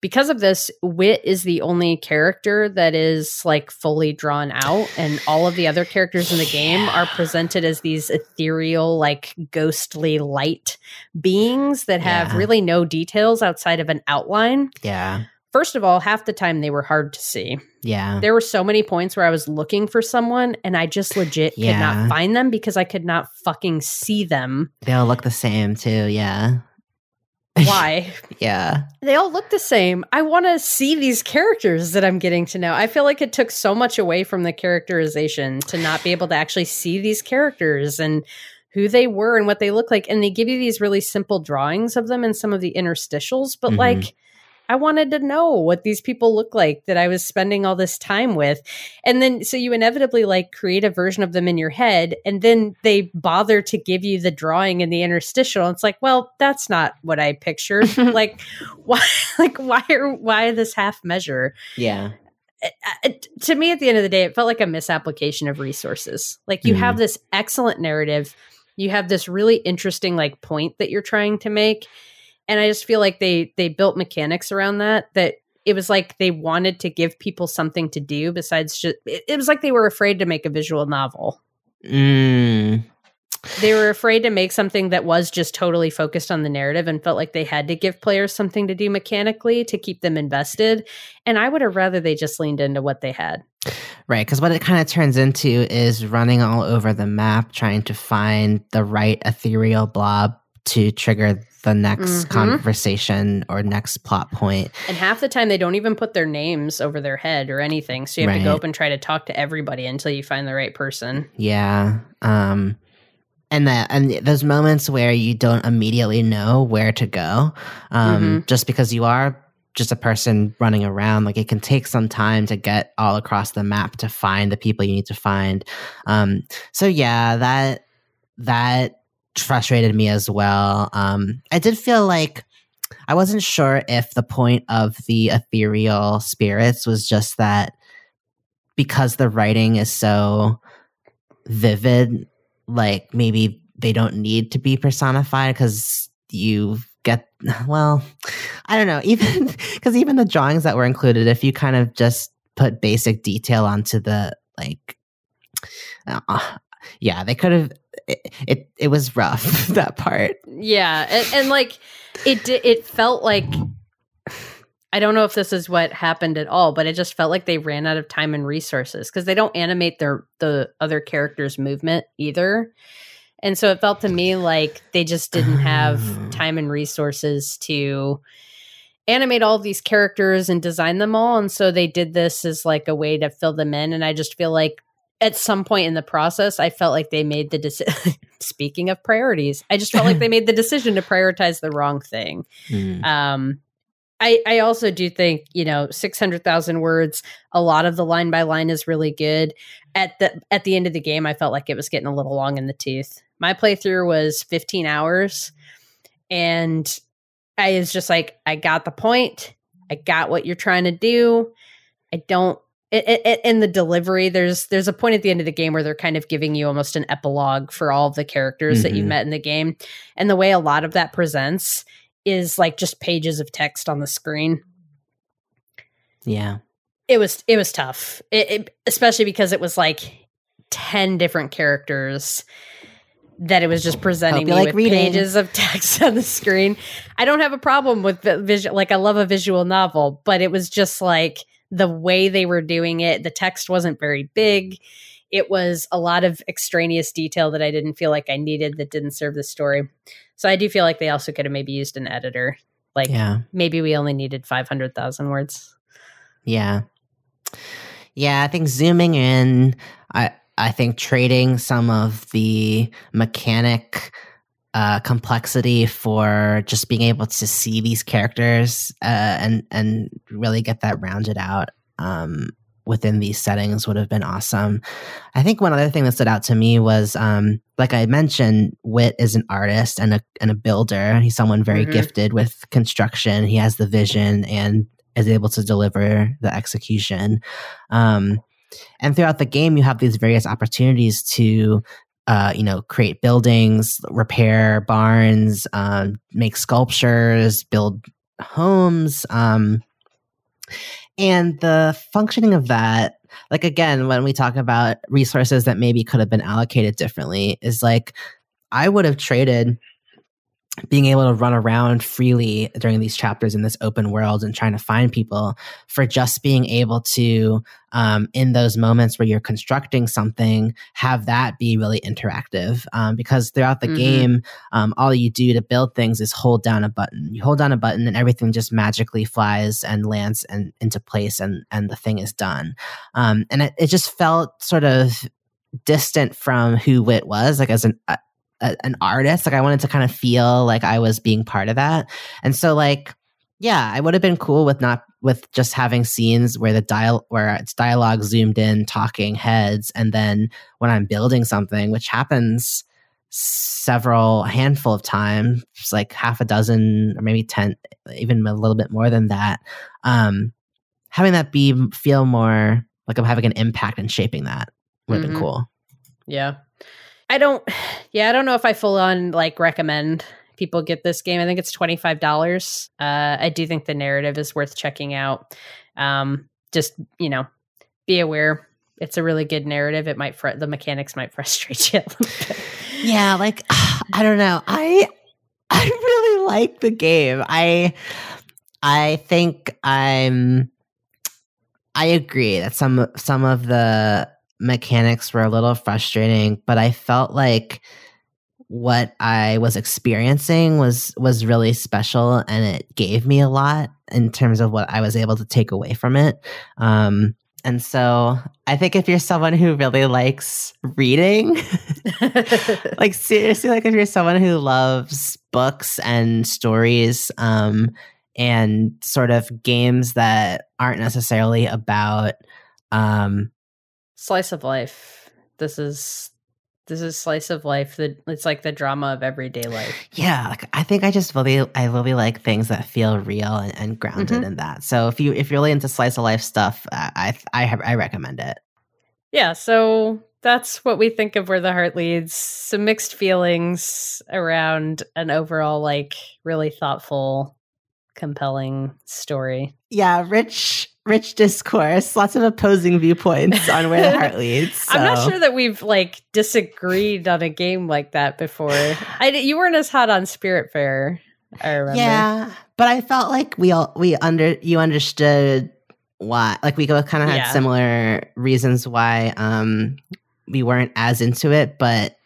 Speaker 1: Because of this, Wit is the only character that is like fully drawn out, and all of the other characters in the game are presented as these ethereal, like ghostly light beings that have
Speaker 2: Yeah.
Speaker 1: really no details outside of an outline.
Speaker 2: yeah
Speaker 1: First of all, half the time they were hard to see.
Speaker 2: yeah
Speaker 1: There were so many points where I was looking for someone and I just legit could not find them because I could not fucking see them.
Speaker 2: they all look the same too yeah
Speaker 1: Why?
Speaker 2: yeah
Speaker 1: they all look the same. I want to see these characters that I'm getting to know. I feel like it took so much away from the characterization to not be able to actually see these characters and who they were and what they look like. And they give you these really simple drawings of them in some of the interstitials, but
Speaker 2: Mhm.
Speaker 1: like I wanted to know what these people look like that I was spending all this time with. And then so you inevitably like create a version of them in your head and then they bother to give you the drawing in the interstitial. And It's like, well, that's not what I pictured. like why like why are why this half measure?
Speaker 2: yeah eh, eh, eh,
Speaker 1: It- it- to me at the end of the day it felt like a misapplication of resources. Like you
Speaker 2: Mhm.
Speaker 1: have mm. this excellent narrative, you have this really interesting like point that you're trying to make and i just feel like they they built mechanics around that that it was like they wanted to give people something to do besides just it, it was like they were afraid to make a visual novel.
Speaker 2: Mm.
Speaker 1: they were afraid to make something that was just totally focused on the narrative and felt like they had to give players something to do mechanically to keep them invested. And i would have rather they just leaned into what they had.
Speaker 2: Right, because what it kind of turns into is running all over the map, trying to find the right ethereal blob to trigger the next
Speaker 1: Mhm.
Speaker 2: conversation or next plot point.
Speaker 1: and half the time they don't even put their names over their head or anything so you have to go up and try to talk to everybody until you find the right person
Speaker 2: Yeah. Um and that and those moments where you don't immediately know where to go um just because you are just a person running around like it can take some time to get all across the map to find the people you need to find um so yeah that that frustrated me as well. Um i did feel like i wasn't sure if the point of the ethereal spirits was just that because the writing is so vivid like maybe they don't need to be personified because you get well i don't know even because even the drawings that were included if you kind of just put basic detail onto the like uh, yeah they could have it it, it was rough that part.
Speaker 1: Yeah, and, and like it it felt like I don't know if this is what happened at all, but it just felt like they ran out of time and resources because they don't animate their the other characters' movement either. And so it felt to me like they just didn't have
Speaker 2: Oh.
Speaker 1: time and resources to animate all these characters and design them all. And so they did this as like a way to fill them in. And I just feel like at some point in the process, I felt like they made the decision. Speaking of priorities, I just felt like they made the decision to prioritize the wrong thing.
Speaker 2: Mm.
Speaker 1: Um, I, I also do think you know six hundred thousand words. A lot of the line by line is really good. At the at the end of the game, I felt like it was getting a little long in the tooth. My playthrough was fifteen hours, and I was just like, I got the point. I got what you're trying to do. I don't. In the delivery, there's there's a point at the end of the game where they're kind of giving you almost an epilogue for all of the characters that you've
Speaker 2: Mhm.
Speaker 1: met in the game, and the way a lot of that presents is like just pages of text on the screen.
Speaker 2: Yeah.
Speaker 1: It was it was tough, it, it, especially because it was like ten different characters that it was just presenting me
Speaker 2: like
Speaker 1: with
Speaker 2: reading.
Speaker 1: pages of text on the screen. I don't have a problem with the visual, like I love a visual novel, but it was just like the way they were doing it. The text wasn't very big. Mm. It was a lot of extraneous detail that I didn't feel like I needed that didn't serve the story. So I do feel like they also could have maybe used an editor. Like
Speaker 2: Yeah.
Speaker 1: maybe we only needed 500,000 words.
Speaker 2: Yeah. Yeah, I think zooming in, I I think trading some of the mechanic uh, complexity for just being able to see these characters uh, and and really get that rounded out um, within these settings would have been awesome. I think one other thing that stood out to me was, um, like I mentioned, Wit is an artist and a and a builder. He's someone very
Speaker 1: Mhm.
Speaker 2: gifted with construction. He has the vision and is able to deliver the execution. Um, and throughout the game, you have these various opportunities to, uh, you know, create buildings, repair barns, um, make sculptures, build homes. Um, and the functioning of that, like again, when we talk about resources that maybe could have been allocated differently, is like I would have traded being able to run around freely during these chapters in this open world and trying to find people for just being able to um, in those moments where you're constructing something have that be really interactive um, because throughout the
Speaker 1: Mhm.
Speaker 2: game um, all you do to build things is hold down a button you hold down a button and everything just magically flies and lands and into place and and the thing is done um, and it, it just felt sort of distant from who Whit was like as an a, an artist like i wanted to kind of feel like i was being part of that and so like yeah i would have been cool with not with just having scenes where the dial where it's dialogue zoomed in talking heads and then when i'm building something which happens several handful of times like half a dozen or maybe 10 even a little bit more than that um having that be feel more like i'm having an impact and shaping that would have
Speaker 1: Mhm.
Speaker 2: been cool
Speaker 1: Yeah. I don't yeah, I don't know if I full on like recommend people get this game. I think it's $25. Uh I do think the narrative is worth checking out. Um just, you know, be aware it's a really good narrative. It might fr- the mechanics might frustrate you.
Speaker 2: Yeah, like I don't know. I I really like the game. I I think I'm I agree that some some of the mechanics were a little frustrating, but I felt like what I was experiencing was was really special and it gave me a lot in terms of what I was able to take away from it. Um and so I think if you're someone who really likes reading, like seriously like if you're someone who loves books and stories um and sort of games that aren't necessarily about um
Speaker 1: slice of life. This is this is slice of life. That it's like the drama of everyday life.
Speaker 2: yeah like i think i just really i really like things that feel real and, and grounded
Speaker 1: Mhm.
Speaker 2: in that so if you if you're really into slice of life stuff i i i, I recommend it
Speaker 1: Yeah, so that's what we think of where the heart leads. Some mixed feelings around an overall like really thoughtful, compelling story.
Speaker 2: yeah rich rich discourse, lots of opposing viewpoints on where the heart leads. So.
Speaker 1: I'm not sure that we've like disagreed on a game like that before. I you weren't as hot on Spiritfarer. I remember.
Speaker 2: Yeah, but I felt like we all we under you understood why. Like we both kind of had
Speaker 1: Yeah.
Speaker 2: similar reasons why um we weren't as into it, but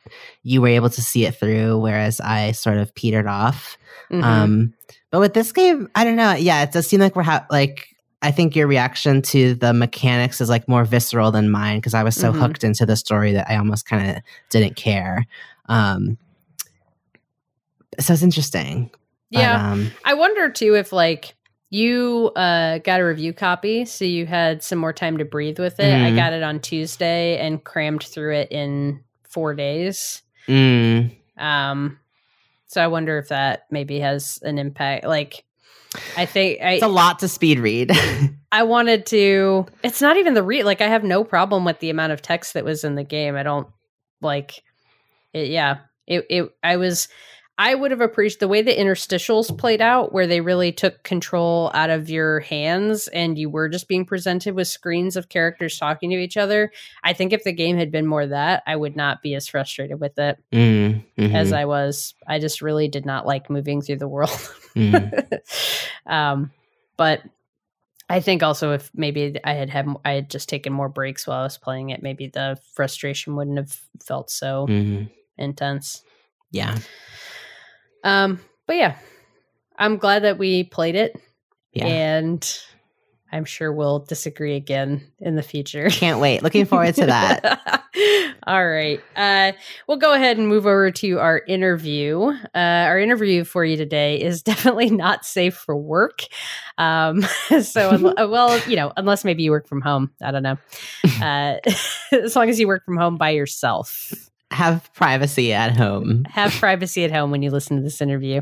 Speaker 2: you were able to see it through, whereas I sort of petered off.
Speaker 1: Mhm.
Speaker 2: Um, but with this game, I don't know. Yeah, it does seem like we're ha- like I think your reaction to the mechanics is like more visceral than mine because I was so
Speaker 1: Mhm.
Speaker 2: hooked into the story that I almost kind of didn't care. Um, so it's interesting. But,
Speaker 1: yeah.
Speaker 2: um,
Speaker 1: I wonder too if like you uh, got a review copy, so you had some more time to breathe with it. I
Speaker 2: Mhm.
Speaker 1: got it on Tuesday and crammed through it in four days.
Speaker 2: mm,
Speaker 1: Um, so I wonder if that maybe has an impact. Like, I think I
Speaker 2: it's a lot to speed read.
Speaker 1: I wanted to. It's not even the read. Like, I have no problem with the amount of text that was in the game. I don't like it. Yeah, it. It. I was. I would have appreciated the way the interstitials played out, where they really took control out of your hands, and you were just being presented with screens of characters talking to each other. I think if the game had been more that, I would not be as frustrated with it
Speaker 2: Mm, mhm,
Speaker 1: as I was. I just really did not like moving through the world.
Speaker 2: mm.
Speaker 1: um, but I think also if maybe I had had I had just taken more breaks while I was playing it, maybe the frustration wouldn't have felt so
Speaker 2: Mhm.
Speaker 1: intense.
Speaker 2: Yeah,
Speaker 1: Um, but yeah, I'm glad that we played it,
Speaker 2: yeah.
Speaker 1: and I'm sure we'll disagree again in the future.
Speaker 2: Can't wait. Looking forward to that.
Speaker 1: All right. Uh, we'll go ahead and move over to our interview. Uh, our interview for you today is definitely not safe for work. Um, so, un- well, you know, unless maybe you work from home. I don't know. Uh, as long as you work from home by yourself
Speaker 2: Have privacy at home.
Speaker 1: have privacy at home when you listen to this interview.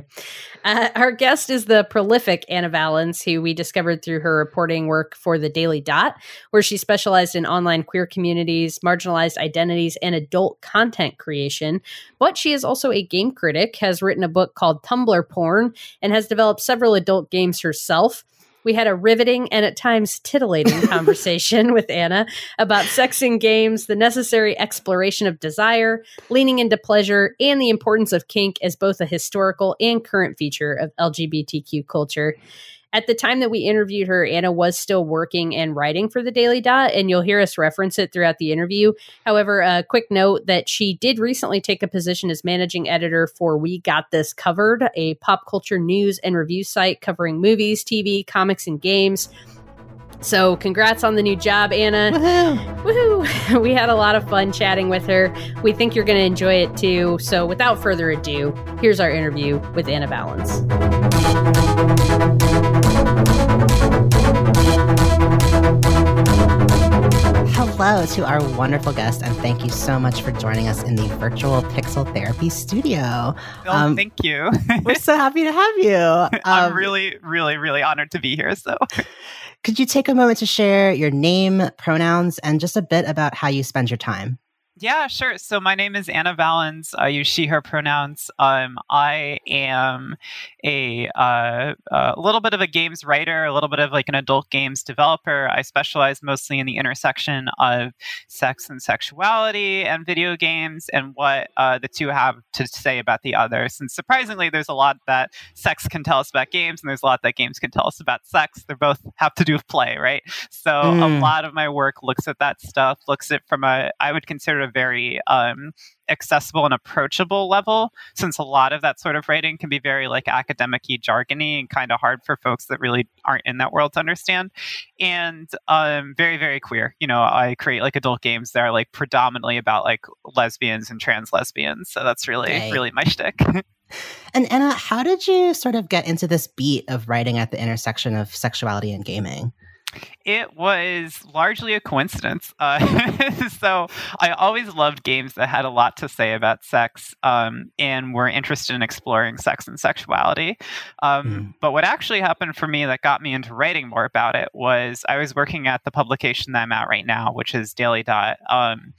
Speaker 1: Uh, our guest is the prolific Ana Valens, who we discovered through her reporting work for the Daily Dot, where she specialized in online queer communities, marginalized identities, and adult content creation. But she is also a game critic, has written a book called Tumblr Porn, and has developed several adult games herself. We had a riveting and at times titillating conversation with Ana about sex in games, the necessary exploration of desire, leaning into pleasure, and the importance of kink as both a historical and current feature of LGBTQ culture. At the time that we interviewed her, Ana was still working and writing for the Daily Dot, and you'll hear us reference it throughout the interview. However, a quick note that she did recently take a position as managing editor for We Got This Covered, a pop culture news and review site covering movies, TV, comics, and games. So, congrats on the new job, Ana.
Speaker 2: Woohoo!
Speaker 1: Woohoo! We had a lot of fun chatting with her. We think you're going to enjoy it too. So, without further ado, here's our interview with Ana Valens.
Speaker 2: Hello to our wonderful guest, and thank you so much for joining us in the virtual Pixel Therapy Studio.
Speaker 3: Oh,
Speaker 2: Um,
Speaker 3: thank you.
Speaker 2: We're so happy to have you.
Speaker 3: I'm
Speaker 2: Um,
Speaker 3: really, really, really honored to be here. So,
Speaker 2: Could you take a moment to share your name, pronouns, and just a bit about how you spend your time?
Speaker 3: Yeah, sure. So, my name is Ana Valens. I use she, her pronouns. Um, I am a, uh, a little bit of a games writer, a little bit of like an adult games developer. I specialize mostly in the intersection of sex and sexuality and video games and what uh, the two have to say about the others. And surprisingly, there's a lot that sex can tell us about games, and there's a lot that games can tell us about sex. They both have to do with play, right? So a
Speaker 2: Mm.
Speaker 3: lot of my work looks at that stuff, looks at from a I would consider a very um, accessible and approachable level, since a lot of that sort of writing can be very like academic-y, jargony, and kind of hard for folks that really aren't in that world to understand. And um, very, very queer. You know, I create like adult games that are like predominantly about like lesbians and trans lesbians. So that's really,
Speaker 2: Right.
Speaker 3: really my shtick.
Speaker 2: And Ana, how did you sort of get into this beat of writing at the intersection of sexuality and gaming?
Speaker 3: It was largely a coincidence. Uh, so I always loved games that had a lot to say about sex um, and were interested in exploring sex and sexuality. Um,
Speaker 2: Mm.
Speaker 3: But what actually happened for me that got me into writing more about it was I was working at the publication that I'm at right now, which is Daily Dot. Um,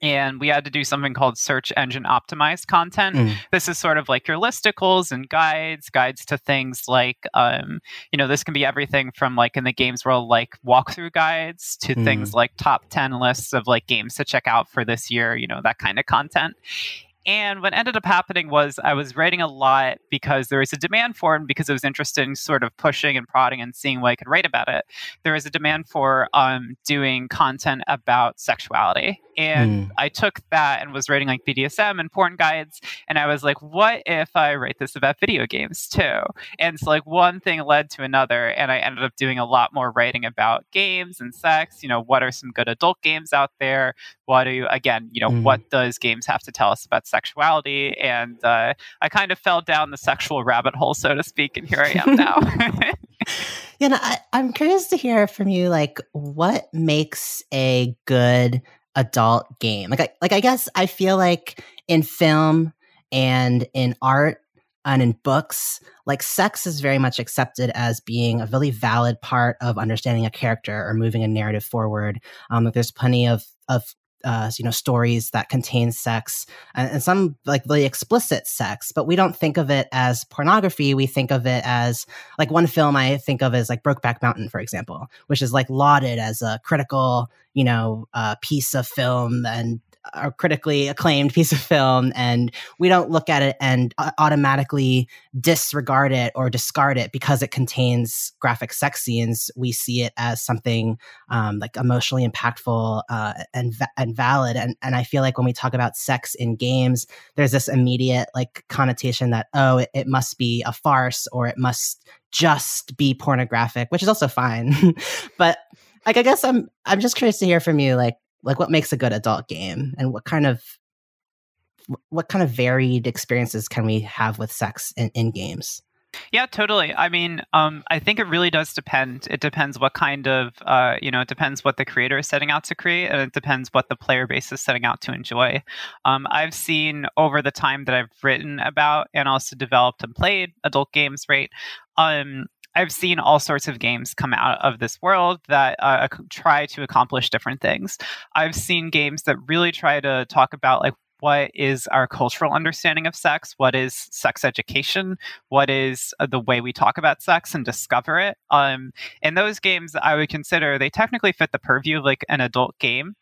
Speaker 3: and we had to do something called search engine optimized content. Mm. This is sort of like your listicles and guides, guides to things like, um, you know, this can be everything from like in the games world, like walkthrough guides to mm. things like top 10 lists of like games to check out for this year, you know, that kind of content. And what ended up happening was I was writing a lot because there was a demand for it, and because I was interested in sort of pushing and prodding and seeing what I could write about it. There was a demand for um, doing content about sexuality. And mm. I took that and was writing like BDSM and porn guides. And I was like, what if I write this about video games too? And so, like, one thing led to another. And I ended up doing a lot more writing about games and sex. You know, what are some good adult games out there? What do you, again, you know, mm. what does games have to tell us about sexuality? And uh, I kind of fell down the sexual rabbit hole, so to speak. And here I am now.
Speaker 2: you know, I, I'm curious to hear from you, like, what makes a good adult game. Like I like I guess I feel like in film and in art and in books, like sex is very much accepted as being a really valid part of understanding a character or moving a narrative forward. Um, like there's plenty of of uh, you know stories that contain sex and, and, some like really explicit sex but we don't think of it as pornography. We think of it as like one film i think of as like brokeback mountain for example which is like lauded as a critical you know uh, piece of film and a critically acclaimed piece of film and we don't look at it and automatically disregard it or discard it because it contains graphic sex scenes. We see it as something um, like emotionally impactful uh, and and valid. And and I feel like when we talk about sex in games there's this immediate like connotation that oh it, it must be a farce or it must just be pornographic which is also fine. But like I guess I'm I'm just curious to hear from you like like what makes a good adult game and what kind of what kind of varied experiences can we have with sex in, in games
Speaker 3: yeah, totally. I mean, um, I think it really does depend. It depends what kind of, uh, you know, it depends what the creator is setting out to create, and it depends what the player base is setting out to enjoy. Um, I've seen over the time that I've written about and also developed and played adult games, right? Um, I've seen all sorts of games come out of this world that uh, try to accomplish different things. I've seen games that really try to talk about like what is our cultural understanding of sex? What is sex education? What is uh, the way we talk about sex and discover it? Um, and those games i would consider they technically fit the purview of like an adult game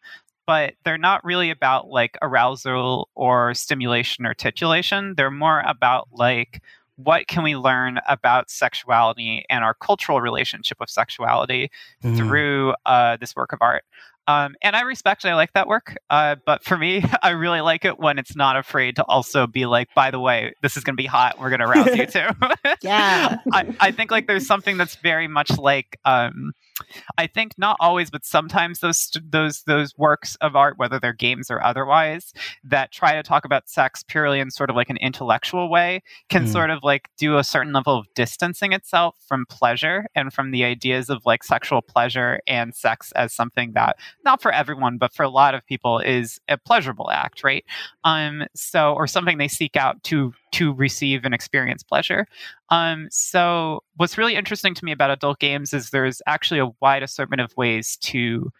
Speaker 3: but they're not really about like arousal or stimulation or titillation they're more about like what can we learn about sexuality and our cultural relationship with sexuality mm. through uh, this work of art. Um, and I respect and I like that work. Uh, but for me, I really like it when it's not afraid to also be like, by the way, this is going to be hot. We're going to arouse you too.
Speaker 2: yeah.
Speaker 3: I, I, think like there's something that's very much like, um, I think not always, but sometimes those those those works of art, whether they're games or otherwise, that try to talk about sex purely in sort of like an intellectual way, can mm. sort of like do a certain level of distancing itself from pleasure and from the ideas of like sexual pleasure and sex as something that not for everyone, but for a lot of people is a pleasurable act, right? Um, so or something they seek out to to receive and experience pleasure. Um, so, what's really interesting to me about adult games is there's actually a wide assortment of ways to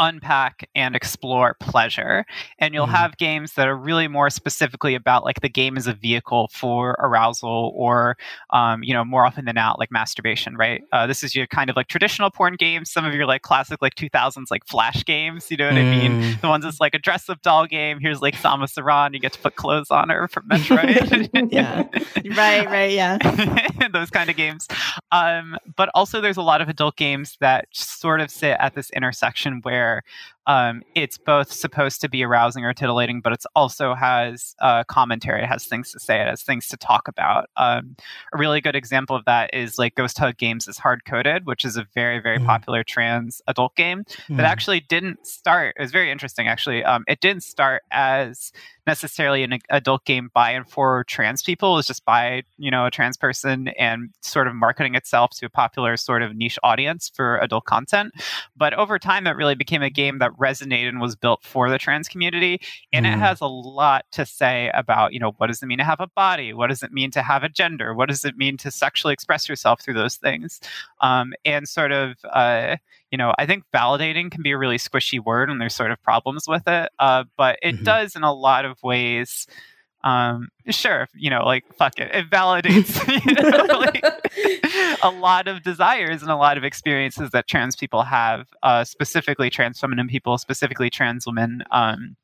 Speaker 3: unpack and explore pleasure. And you'll mm. have games that are really more specifically about like the game as a vehicle for arousal or um, you know more often than not like masturbation right? Uh, this is your kind of like traditional porn games. Some of your like classic like 2000s like flash games you know what mm. i mean? Mm. the ones that's like a dress up doll game here's like samus aran you get to put clothes on her from metroid
Speaker 2: yeah. Right right yeah.
Speaker 3: Those kind of games. Um, but also there's a lot of adult games that sort of sit at this intersection where where um, it's both supposed to be arousing or titillating, but it also has uh, commentary. It has things to say. It has things to talk about. Um, a really good example of that is like Ghosthug Games is Hardcoded, which is a very, very mm. popular trans adult game mm. that actually didn't start. It was very interesting, actually. Um, it didn't start as necessarily an adult game by and for trans people. It was just by, you know, a trans person and sort of marketing itself to a popular sort of niche audience for adult content. But over time, it really became a game that resonated and was built for the trans community. And
Speaker 2: Mm.
Speaker 3: it has a lot to say about, you know, what does it mean to have a body? What does it mean to have a gender? What does it mean to sexually express yourself through those things? Um, and sort of, uh, you know, I think validating can be a really squishy word and there's sort of problems with it. Uh, but it
Speaker 2: Mhm.
Speaker 3: does in a lot of ways. Um, sure, you know, like fuck it, it validates you know, like, a lot of desires and a lot of experiences that trans people have, uh, specifically trans feminine people, specifically trans women. Um,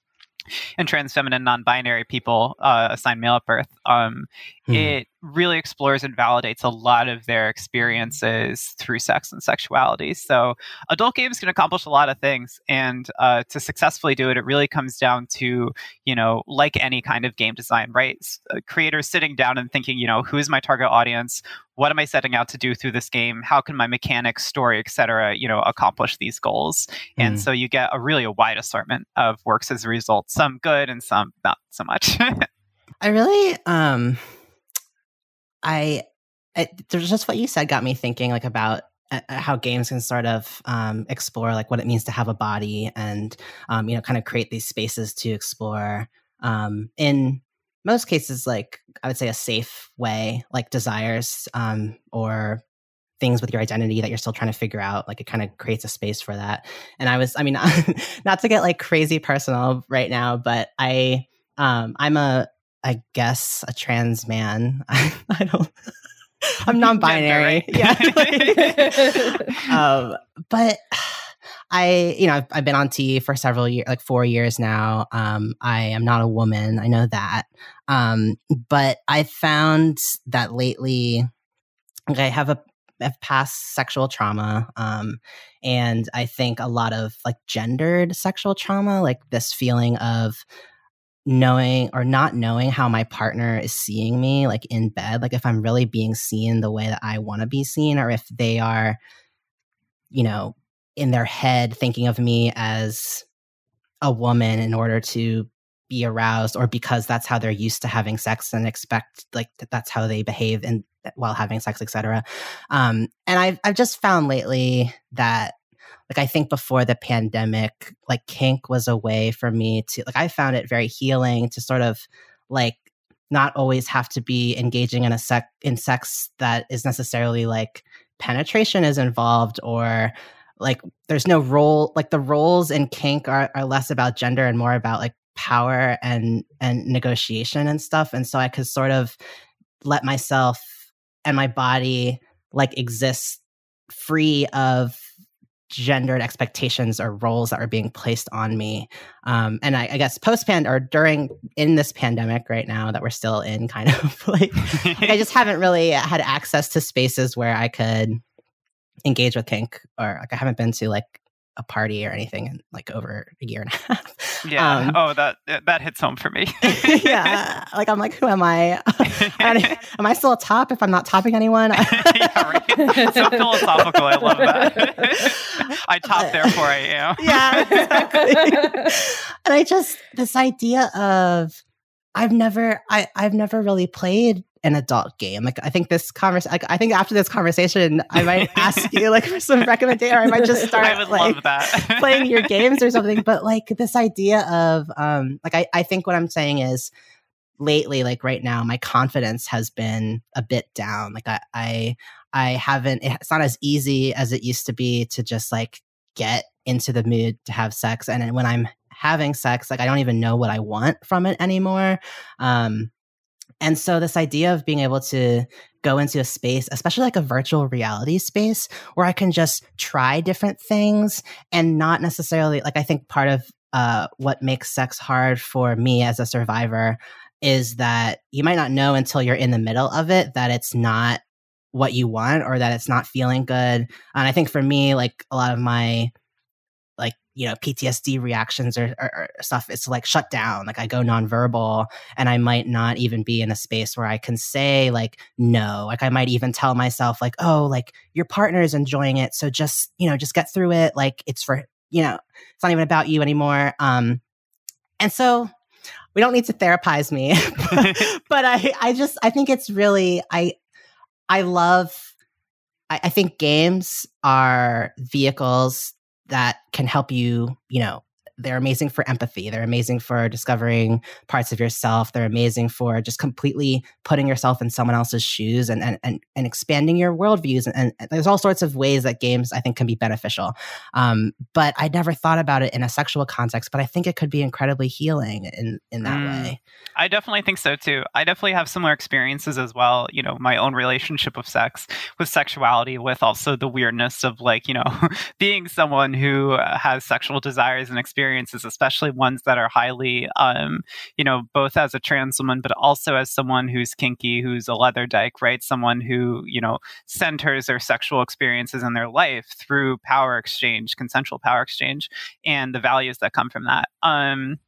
Speaker 3: and trans feminine non-binary people uh, assigned male at birth um,
Speaker 2: Hmm.
Speaker 3: it really explores and validates a lot of their experiences through sex and sexuality. So adult games can accomplish a lot of things and uh, to successfully do it it really comes down to you know like any kind of game design right? Uh, creators sitting down and thinking you know who is my target audience? What am i setting out to do through this game? How can my mechanics story etc you know accomplish these goals? And
Speaker 2: Mm.
Speaker 3: so you get a really a wide assortment of works as a result some good and some not so much.
Speaker 2: I really um I, I there's just what you said got me thinking like about uh, uh, how games can sort of um, explore like what it means to have a body and um, you know kind of create these spaces to explore um, in most cases like i would say a safe way like desires um, or things with your identity that you're still trying to figure out like it kind of creates a space for that. And i was i mean not to get like crazy personal right now but i um i'm a i guess a trans man i don't i'm non-binary yeah um but I, you know, I've, I've been on T for several years, like four years now. Um, I am not a woman. I know that. Um, but I found that lately, like I have a have past sexual trauma. Um, and I think a lot of like gendered sexual trauma, like this feeling of knowing or not knowing how my partner is seeing me, like in bed, like if I'm really being seen the way that I want to be seen, or if they are, you know, in their head thinking of me as a woman in order to be aroused or because that's how they're used to having sex and expect like that's how they behave and while having sex etc um and i've i've just found lately that like i think before the pandemic like kink was a way for me to like i found it very healing to sort of like not always have to be engaging in a sex in sex that is necessarily like penetration is involved or like there's no role like the roles in kink are, are less about gender and more about like power and and negotiation and stuff. And so i could sort of let myself and my body like exist free of gendered expectations or roles that are being placed on me. Um and i, I guess post pan or during in this pandemic right now that we're still in kind of like, like i just haven't really had access to spaces where i could engage with kink or like I haven't been to like a party or anything in like over a year and a half.
Speaker 3: yeah.
Speaker 2: Um,
Speaker 3: oh, that that hits home for me.
Speaker 2: yeah. Like I'm like, who am I? Am I still a top if I'm not topping anyone?
Speaker 3: yeah, right. So philosophical. I love that. I top, therefore I am.
Speaker 2: yeah, exactly. and I just this idea of I've never I I've never really played an adult game. Like I think this conversation, like, I think after this conversation, I might ask you like for some recommendation, or I might just start like playing your games or something. But like this idea of um, like I I think what I'm saying is lately, like right now, my confidence has been a bit down. Like I I I haven't. It's not as easy as it used to be to just like get into the mood to have sex, and when I'm having sex, like I don't even know what I want from it anymore. Um, and so, this idea of being able to go into a space, especially like a virtual reality space, where I can just try different things and not necessarily like I think part of uh, what makes sex hard for me as a survivor is that you might not know until you're in the middle of it that it's not what you want or that it's not feeling good. And I think for me, like a lot of my you know PTSD reactions or, or, or, stuff it's like shut down like I go nonverbal and I might not even be in a space where I can say like no. Like I might even tell myself like oh like your partner is enjoying it so just you know just get through it. Like it's for you know it's not even about you anymore. Um and so we don't need to therapize me but I I just I think it's really I I love I, I think games are vehicles that can help you, you know, they're amazing for empathy. They're amazing for discovering parts of yourself. They're amazing for just completely putting yourself in someone else's shoes and and and, and expanding your worldviews. And, and, there's all sorts of ways that games I think can be beneficial. Um, but I never thought about it in a sexual context. But I think it could be incredibly healing in in that mm, way.
Speaker 3: I definitely think so too. I definitely have similar experiences as well. You know, my own relationship with sex, with sexuality, with also the weirdness of like you know being someone who uh, has sexual desires and experiences experiences, especially ones that are highly, um, you know, both as a trans woman, but also as someone who's kinky, who's a leather dyke, right? Someone who, you know, centers their sexual experiences in their life through power exchange, consensual power exchange, and the values that come from that. Um,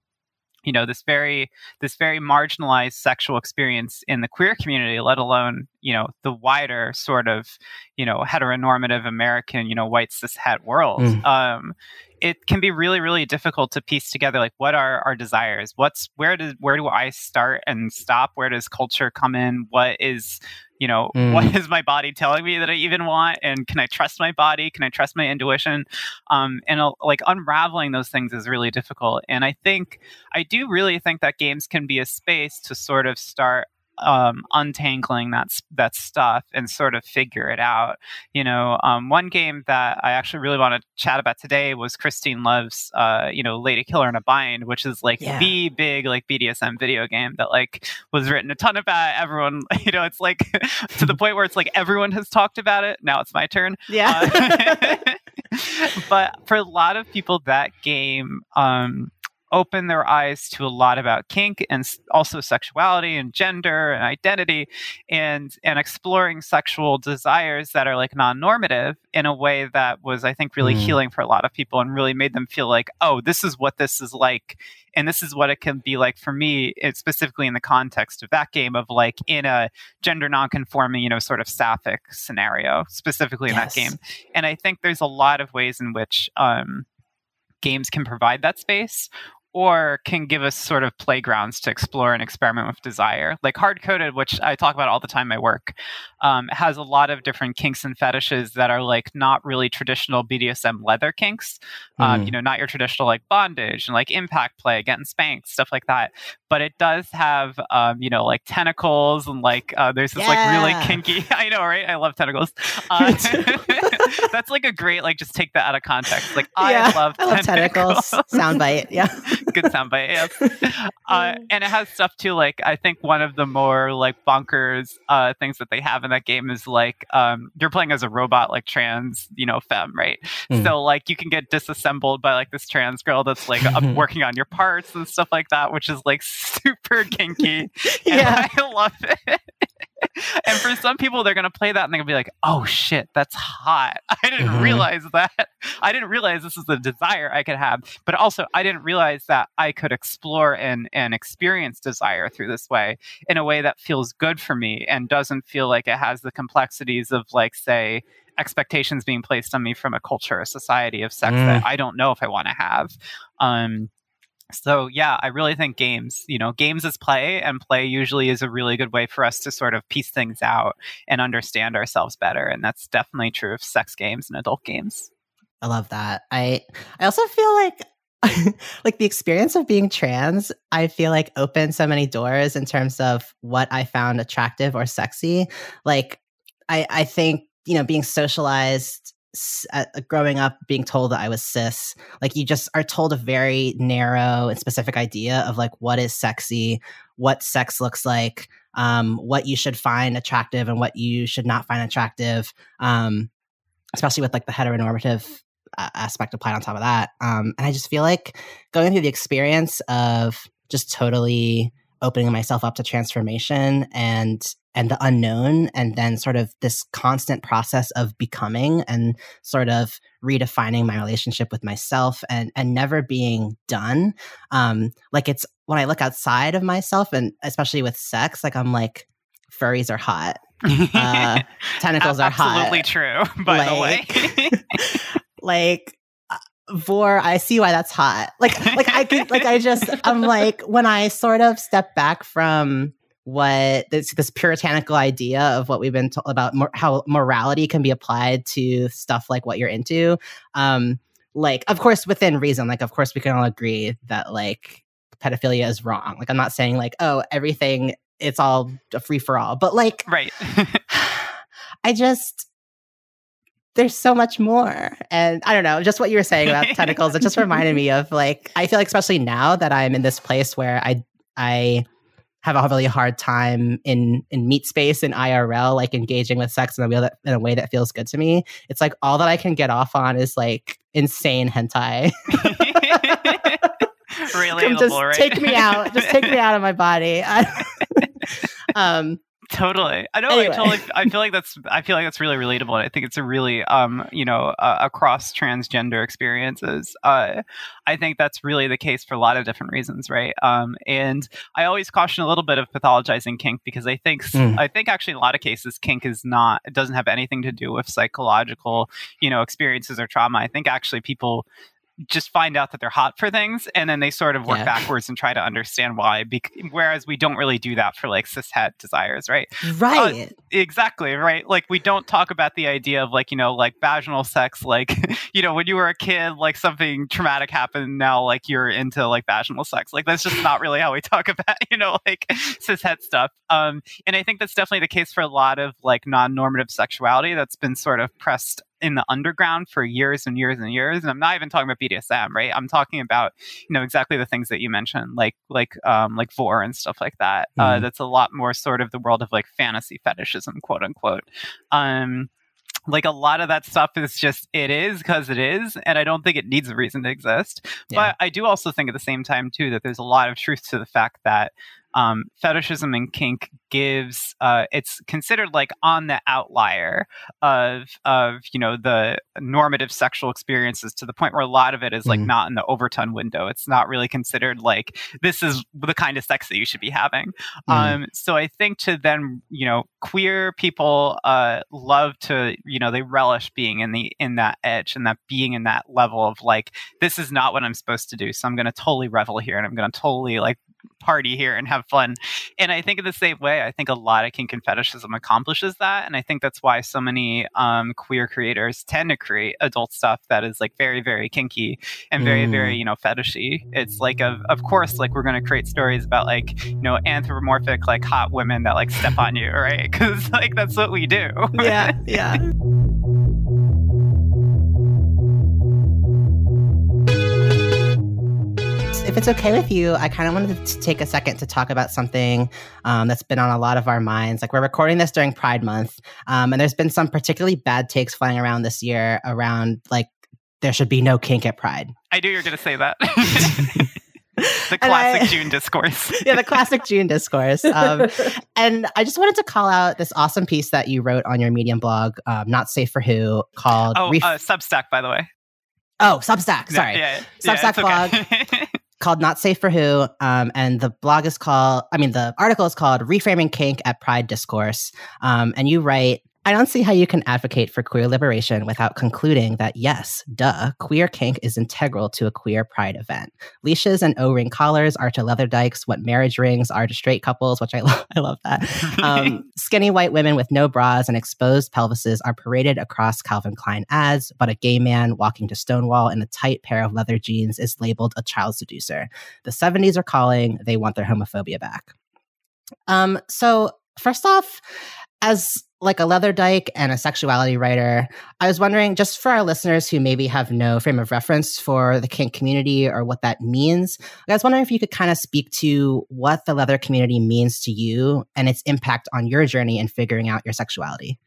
Speaker 3: you know this very this very marginalized sexual experience in the queer community let alone you know the wider sort of you know heteronormative american you know white cis het world mm. um it can be really really difficult to piece together like what are our desires? What's where does where do i start and stop? Where does culture come in? What is you know mm. what is my body telling me that i even want? And can i trust my body? Can i trust my intuition? Um, and uh, like unraveling those things is really difficult. And i think i do really think that games can be a space to sort of start um, untangling that that stuff and sort of figure it out. You know, um, one game that I actually really want to chat about today was Christine Love's, uh, you know, Lady Killer in a Bind, which is like yeah. the big like BDSM video game that like was written a ton about. Everyone, you know, it's like to the point where it's like everyone has talked about it. Now it's my turn.
Speaker 2: Yeah.
Speaker 3: Uh, but for a lot of people, that game. Um, open their eyes to a lot about kink and also sexuality and gender and identity and and exploring sexual desires that are like non-normative in a way that was i think really mm. healing for a lot of people and really made them feel like oh this is what this is like and this is what it can be like for me specifically in the context of that game of like in a gender non-conforming you know sort of sapphic scenario specifically in yes. that game and i think there's a lot of ways in which um games can provide that space or can give us sort of playgrounds to explore and experiment with desire. Like Hardcoded, which I talk about all the time in my work, um, has a lot of different kinks and fetishes that are like not really traditional BDSM leather kinks. Mm. Um, you hmm. know, not your traditional like bondage and like impact play, getting spanked, stuff like that. But it does have, um, you know, like tentacles and like uh, there's this yeah. like really kinky. I know, right? I love tentacles. Uh, that's like a great like just take that out of context. Like I love, I love tentacles.
Speaker 2: tentacles. Soundbite, yeah
Speaker 3: good soundbite. Yes. Uh, and it has stuff too. Like I think one of the more like bonkers uh, things that they have in that game is like um, you're playing as a robot, like trans, you know, femme, right? Mm. So like you can get disassembled by like this trans girl that's like working on your parts and stuff like that, which is like super kinky. yeah, I love it. and for some people, they're going to play that and they're going to be like, oh shit, that's hot. I didn't mm-hmm. realize that. I didn't realize this is the desire I could have. But also, I didn't realize that I could explore and, and experience desire through this way in a way that feels good for me and doesn't feel like it has the complexities of, like, say, expectations being placed on me from a culture, a society of sex mm. that I don't know if I want to have. Um, so yeah i really think games you know games is play and play usually is a really good way for us to sort of piece things out and understand ourselves better and that's definitely true of sex games and adult games.
Speaker 2: I love that. I i also feel like like the experience of being trans i feel like opened so many doors in terms of what i found attractive or sexy. Like i i think you know being socialized growing up being told that I was cis, like you just are told a very narrow and specific idea of like what is sexy, what sex looks like, um, what you should find attractive and what you should not find attractive, um, especially with like the heteronormative uh, aspect applied on top of that. Um, and I just feel like going through the experience of just totally opening myself up to transformation and and the unknown and then sort of this constant process of becoming and sort of redefining my relationship with myself and and never being done. Um like it's when i look outside of myself and especially with sex like i'm like furries are hot. Uh, tentacles are
Speaker 3: hot. Absolutely true by like, the way.
Speaker 2: Like vore i see why that's hot. Like like i could like i just i'm like when i sort of step back from what this, this puritanical idea of what we've been told about mor- how morality can be applied to stuff like what you're into um, like of course within reason like of course we can all agree that like pedophilia is wrong. Like i'm not saying like oh everything it's all a free for all but like
Speaker 3: right.
Speaker 2: I just there's so much more. And i don't know just what you were saying about tentacles it just reminded me of like i feel like especially now that i'm in this place where i i have a really hard time in in meat space in IRL, like engaging with sex in a way that in a way that feels good to me. It's like all that I can get off on is like insane hentai.
Speaker 3: really,
Speaker 2: just take me out. Just take me out of my body. um,
Speaker 3: Totally. I know. Anyway. I totally. I feel like that's. I feel like that's really relatable. I think it's a really, um, you know, uh, across transgender experiences. Uh, I think that's really the case for a lot of different reasons, right? Um, and I always caution a little bit of pathologizing kink because I think, mm. I think actually in a lot of cases, kink is not. It doesn't have anything to do with psychological, you know, experiences or trauma. I think actually people just find out that they're hot for things and then they sort of work yeah. backwards and try to understand why whereas we don't really do that for like cishet desires right?
Speaker 2: Right. uh,
Speaker 3: exactly right? Like we don't talk about the idea of like you know like vaginal sex like you know when you were a kid like something traumatic happened now like you're into like vaginal sex. Like that's just not really how we talk about you know like cishet stuff. Um and i think that's definitely the case for a lot of like non-normative sexuality that's been sort of pressed in the underground for years and years and years. And I'm not even talking about BDSM, right? I'm talking about you know exactly the things that you mentioned, like like um, like vore and stuff like that. Uh, mm-hmm. Uh, that's a lot more sort of the world of like fantasy fetishism, quote unquote. Um, like a lot of that stuff is just it is because it is and i don't think it needs a reason to exist yeah. but i do also think at the same time too that there's a lot of truth to the fact that um, fetishism and kink gives uh, it's considered like on the outlier of of you know the normative sexual experiences to the point where a lot of it is like mm. not in the overton window it's not really considered like this is the kind of sex that you should be having mm. um, so i think to then you know queer people uh, love to you know they relish being in the in that edge and that being in that level of like this is not what i'm supposed to do so i'm going to totally revel here and i'm going to totally like party here and have fun. And I think in the same way, I think a lot of kink and fetishism accomplishes that. And I think that's why so many um, queer creators tend to create adult stuff that is like very, very kinky and very, mm. very, you know, fetishy. It's like, of, of course, like we're going to create stories about like, you know, anthropomorphic, like hot women that like step on you, right? Because like that's what we do.
Speaker 2: yeah. Yeah. if it's okay with you, I kind of wanted to take a second to talk about something um, that's been on a lot of our minds. Like we're recording this during Pride Month, um, and there's been some particularly bad takes flying around this year around like there should be no kink at Pride.
Speaker 3: I knew you were going to say that. the classic I, June discourse.
Speaker 2: yeah, the classic June discourse. Um, and I just wanted to call out this awesome piece that you wrote on your Medium blog, um, "Not Safe for Who," called
Speaker 3: "Oh, Ref- uh, Substack," by the way.
Speaker 2: Oh, Substack. Sorry, yeah, yeah, Substack yeah, blog called Not Safe for Who. Um, and the blog is called, I mean, the article is called Reframing Kink at Pride Discourse. Um, and you write, I don't see how you can advocate for queer liberation without concluding that yes, duh, queer kink is integral to a queer pride event. Leashes and O-ring collars are to leather dykes what marriage rings are to straight couples, which I love. I love that. Um, skinny white women with no bras and exposed pelvises are paraded across Calvin Klein ads, but a gay man walking to Stonewall in a tight pair of leather jeans is labeled a child seducer. The 70s are calling. They want their homophobia back. Um, so first off, as like a leather dyke and a sexuality writer, I was wondering, just for our listeners who maybe have no frame of reference for the kink community or what that means, I was wondering if you could kind of speak to what the leather community means to you and its impact on your journey in figuring out your sexuality.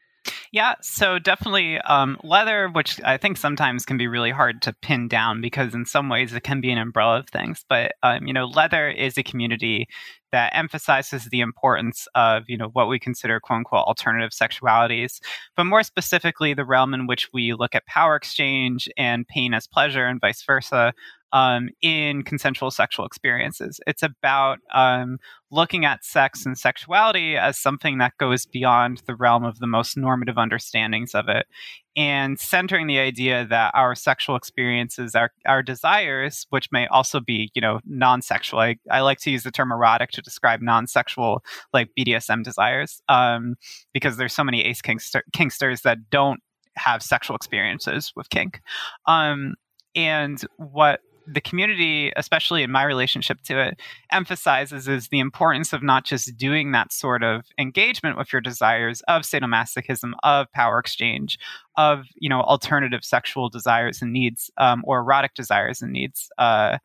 Speaker 3: Yeah, so definitely um, leather, which I think sometimes can be really hard to pin down because in some ways it can be an umbrella of things. But um, you know, leather is a community that emphasizes the importance of you know what we consider quote unquote alternative sexualities but more specifically the realm in which we look at power exchange and pain as pleasure and vice versa um, in consensual sexual experiences. It's about um, looking at sex and sexuality as something that goes beyond the realm of the most normative understandings of it and centering the idea that our sexual experiences, our, our desires, which may also be, you know, non-sexual. I, I like to use the term erotic to describe non-sexual, like BDSM desires, um, because there's so many ace kinkster- kinksters that don't have sexual experiences with kink. Um, and what the community, especially in my relationship to it, emphasizes is the importance of not just doing that sort of engagement with your desires of sadomasochism, of power exchange, of you know alternative sexual desires and needs, um, or erotic desires and needs, uh,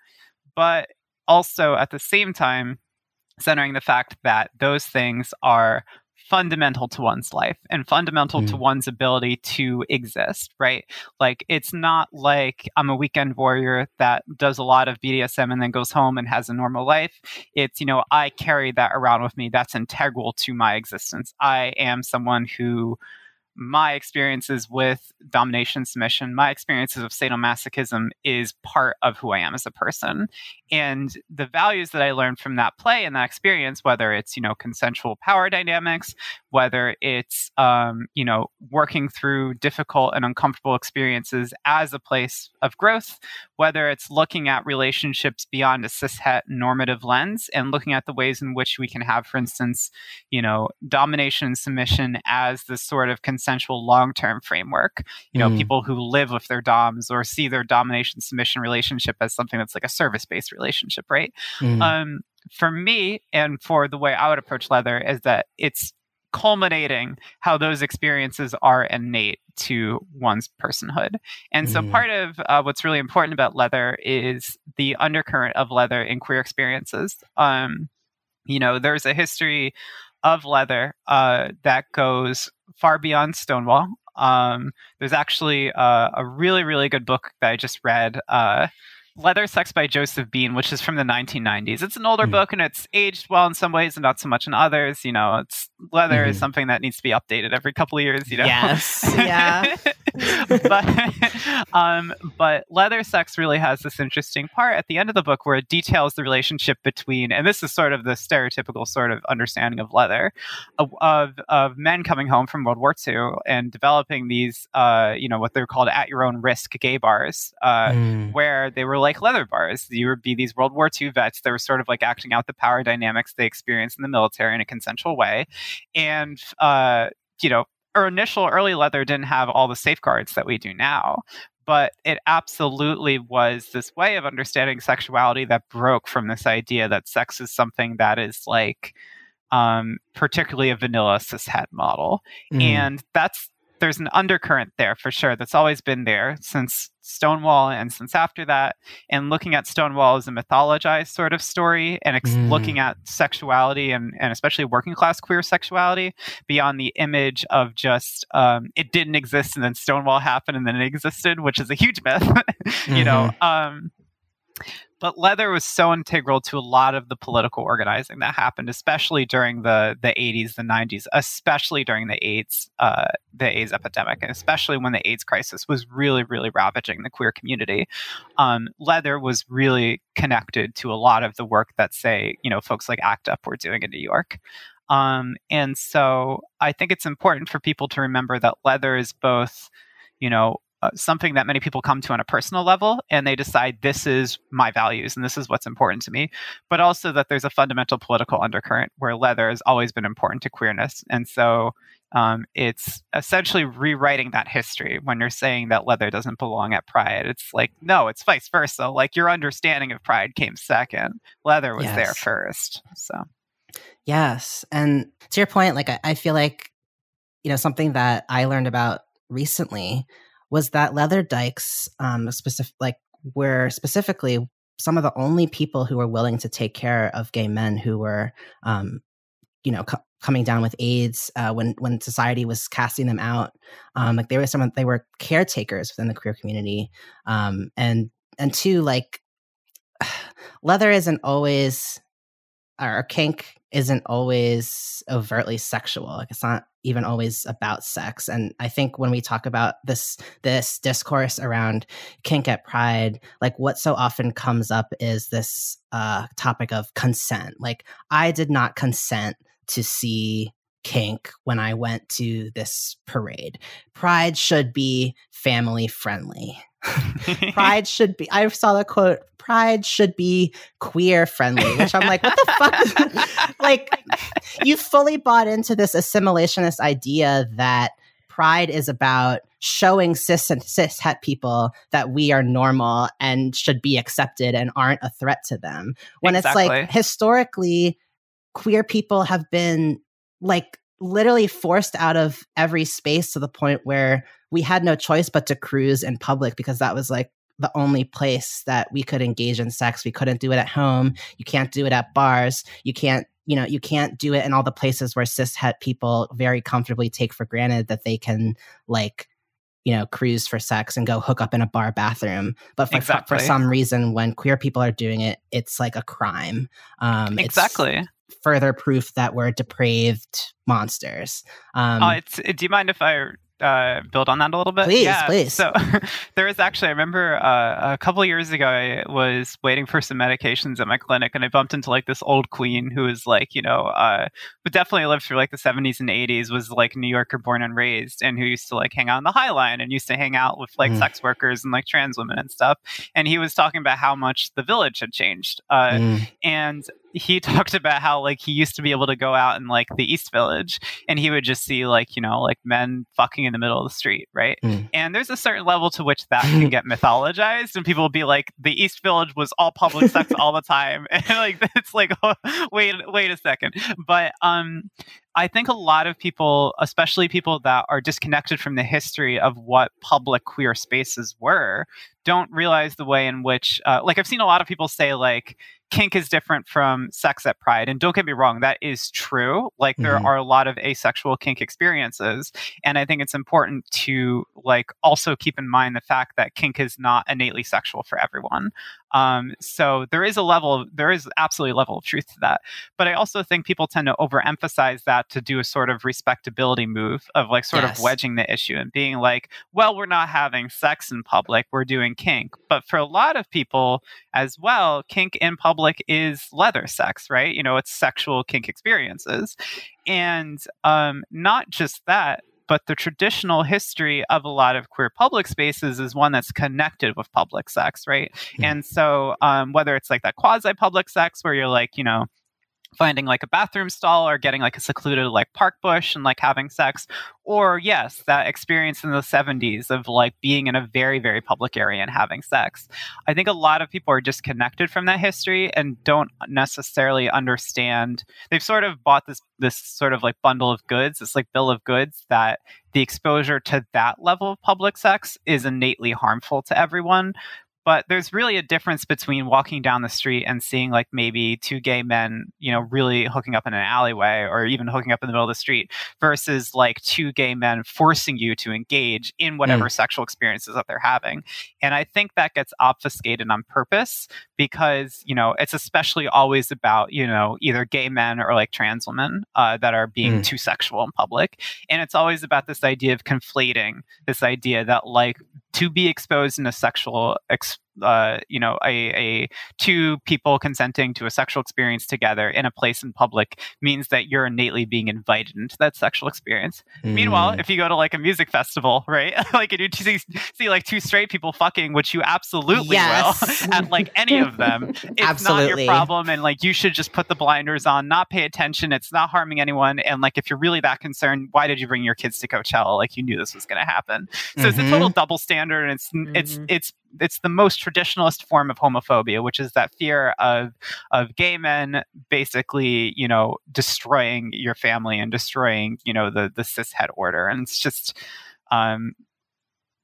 Speaker 3: but also at the same time centering the fact that those things are fundamental to one's life and fundamental mm. to one's ability to exist, right? Like it's not like I'm a weekend warrior that does a lot of BDSM and then goes home and has a normal life. It's, you know, I carry that around with me. That's integral to my existence. I am someone who my experiences with domination submission, my experiences of sadomasochism is part of who I am as a person. And the values that I learned from that play and that experience, whether it's, you know, consensual power dynamics, whether it's, um, you know, working through difficult and uncomfortable experiences as a place of growth, whether it's looking at relationships beyond a cishet normative lens and looking at the ways in which we can have, for instance, you know, domination and submission as this sort of consensual long-term framework. You know, mm. people who live with their doms or see their domination submission relationship as something that's like a service-based relationship, right? Mm. Um, for me and for the way I would approach leather is that it's culminating how those experiences are innate to one's personhood. And so, mm. part of uh, what's really important about leather is the undercurrent of leather in queer experiences. Um, you know, there's a history of leather uh, that goes far beyond Stonewall. Um, there's actually uh, a really, really good book that I just read uh, Leather Sex by Joseph Bean, which is from the 1990s. It's an older mm. book and it's aged well in some ways and not so much in others. You know, it's leather mm. is mm-hmm. something that needs to be updated every couple of years, you know.
Speaker 4: Yes. yeah.
Speaker 3: but um, but leather sex really has this interesting part at the end of the book where it details the relationship between and this is sort of the stereotypical sort of understanding of leather of of, of men coming home from World War II and developing these uh, you know what they're called at your own risk gay bars uh, mm. where they were like leather bars. You would be these World War II vets that were sort of like acting out the power dynamics they experienced in the military in a consensual way. And, uh, you know, our initial early leather didn't have all the safeguards that we do now but it absolutely was this way of understanding sexuality that broke from this idea that sex is something that is like um, particularly a vanilla cishet model mm. and that's there's an undercurrent there for sure that's always been there since Stonewall and since after that. And looking at Stonewall as a mythologized sort of story and ex- mm. looking at sexuality and, and especially working class queer sexuality beyond the image of just um, it didn't exist and then Stonewall happened and then it existed, which is a huge myth, you mm-hmm. know. Um, but leather was so integral to a lot of the political organizing that happened, especially during the the 80s, the 90s, especially during the AIDS uh, the AIDS epidemic, and especially when the AIDS crisis was really, really ravaging the queer community. Um, leather was really connected to a lot of the work that, say, you know, folks like ACT UP were doing in New York. Um, and so I think it's important for people to remember that leather is both, you know, uh, something that many people come to on a personal level and they decide this is my values and this is what's important to me. But also that there's a fundamental political undercurrent where leather has always been important to queerness. And so um, it's essentially rewriting that history when you're saying that leather doesn't belong at pride. It's like no it's vice versa. Like your understanding of pride came second. Leather was yes. there first. So.
Speaker 2: Yes. And to your point like I, I feel like you know something that i learned about recently was that leather dykes, um, specific like were specifically some of the only people who were willing to take care of gay men who were, um, you know, co- coming down with AIDS uh, when when society was casting them out. Um, like they were some they were caretakers within the queer community, um, and and two like leather isn't always or kink isn't always overtly sexual. Like it's not even always about sex. And I think when we talk about this this discourse around kink at Pride, like what so often comes up is this uh, topic of consent. Like I did not consent to see kink when I went to this parade. Pride should be family friendly. pride should be i saw the quote pride should be queer friendly which i'm like what the fuck like you fully bought into this assimilationist idea that pride is about showing cis and cis het people that we are normal and should be accepted and aren't a threat to them. When
Speaker 3: Exactly.
Speaker 2: it's like historically, queer people have been like literally forced out of every space to the point where we had no choice but to cruise in public because that was like the only place that we could engage in sex. We couldn't do it at home. You can't do it at bars. You can't, you know, you can't do it in all the places where cis het people very comfortably take for granted that they can like, you know, cruise for sex and go hook up in a bar bathroom. But for,
Speaker 3: Exactly.
Speaker 2: for some reason, when queer people are doing it, it's like a crime. Um, it's
Speaker 3: exactly.
Speaker 2: Further proof that we're depraved monsters. Um,
Speaker 3: uh, it's, do you mind if I uh, build on that a little bit?
Speaker 2: Please,
Speaker 3: yeah,
Speaker 2: please.
Speaker 3: So there was actually, I remember uh, a couple years ago, I was waiting for some medications at my clinic, and I bumped into like this old queen who was like, you know, uh, who definitely lived through like the 70s and 80s, was like New Yorker born and raised, and who used to like hang out on the High Line and used to hang out with like
Speaker 2: Mm.
Speaker 3: sex workers and like trans women and stuff. And he was talking about how much the village had changed. Uh,
Speaker 2: mm,
Speaker 3: and he talked about how like he used to be able to go out in like the east village and he would just see like you know like men fucking in the middle of the street right?
Speaker 2: Mm.
Speaker 3: and there's a certain level to which that can get mythologized and people will be like the east village was all public sex all the time. And like it's like oh, wait wait a second. But um I think a lot of people, especially people that are disconnected from the history of what public queer spaces were, don't realize the way in which, uh, like, I've seen a lot of people say, like, kink is different from sex at Pride. And don't get me wrong, that is true. Like, there
Speaker 2: Mhm.
Speaker 3: are a lot of asexual kink experiences. And I think it's important to, like, also keep in mind the fact that kink is not innately sexual for everyone. Um, so there is a level, of, there is absolutely a level of truth to that. But I also think people tend to overemphasize that to do a sort of respectability move of like sort
Speaker 2: Yes.
Speaker 3: of wedging the issue and being like, well, we're not having sex in public, we're doing kink. But for a lot of people as well, kink in public is leather sex, right? You know, it's sexual kink experiences. And um, not just that, but the traditional history of a lot of queer public spaces is one that's connected with public sex, right?
Speaker 2: Hmm.
Speaker 3: And so, um, whether it's like that quasi public sex where you're like, you know, finding like a bathroom stall or getting like a secluded like park bush and like having sex. Or yes that experience in the 70s of like being in a very very public area and having sex. I think a lot of people are disconnected from that history and don't necessarily understand. They've sort of bought this this sort of like bundle of goods this like bill of goods that the exposure to that level of public sex is innately harmful to everyone but there's really a difference between walking down the street and seeing like maybe two gay men you know really hooking up in an alleyway or even hooking up in the middle of the street versus like two gay men forcing you to engage in whatever sexual experiences that they're having. And i think that gets obfuscated on purpose because you know it's especially always about you know either gay men or like trans women uh, that are being
Speaker 2: Mm.
Speaker 3: too sexual in public. And it's always about this idea of conflating this idea that like to be exposed in a sexual ex- uh, you know a, a two people consenting to a sexual experience together in a place in public means that you're innately being invited into that sexual experience Meanwhile,
Speaker 2: mm.
Speaker 3: if you go to like a music festival, right, like and you see, see like two straight people fucking, which you absolutely
Speaker 2: Yes.
Speaker 3: will at like any of them, it's not your problem, and like you should just put the blinders on, not pay attention. It's not harming anyone, and like if you're really that concerned, why did you bring your kids to Coachella? Like you knew this was going to happen. So it's a total double standard, and it's it's
Speaker 5: Mhm.
Speaker 3: it's it's the most traditionalist form of homophobia, which is that fear of of gay men basically, you know, destroying your family and destroying, you know, the the cishet order, and it's just um,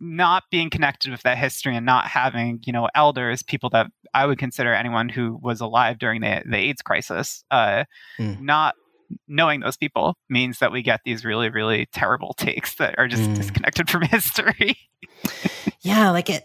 Speaker 3: not being connected with that history and not having, you know, elders, people that I would consider anyone who was alive during the the AIDS crisis, uh,
Speaker 2: Mm.
Speaker 3: not knowing those people means that we get these really really terrible takes that are just
Speaker 2: Mm.
Speaker 3: disconnected from history.
Speaker 2: yeah like it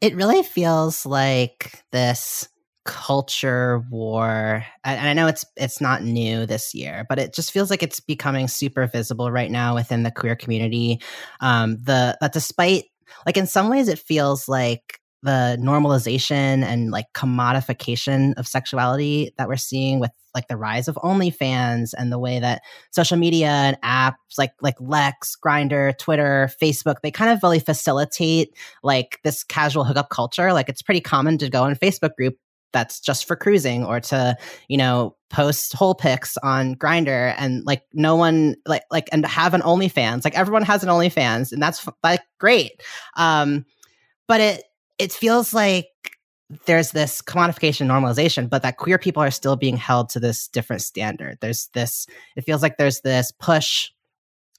Speaker 2: it really feels like this culture war and and i know it's it's not new this year but it just feels like it's becoming super visible right now within the queer community um the that despite like in some ways it feels like the normalization and like commodification of sexuality that we're seeing with like the rise of OnlyFans and the way that social media and apps like like Lex, Grindr, Twitter, Facebook, they kind of really facilitate like this casual hookup culture. Like it's pretty common to go a Facebook group that's just for cruising or to you know post hole pics on Grindr and like no one like like and have an OnlyFans like everyone has an OnlyFans and that's like great um but it it feels like there's this commodification normalization but that queer people are still being held to this different standard there's this it feels like there's this push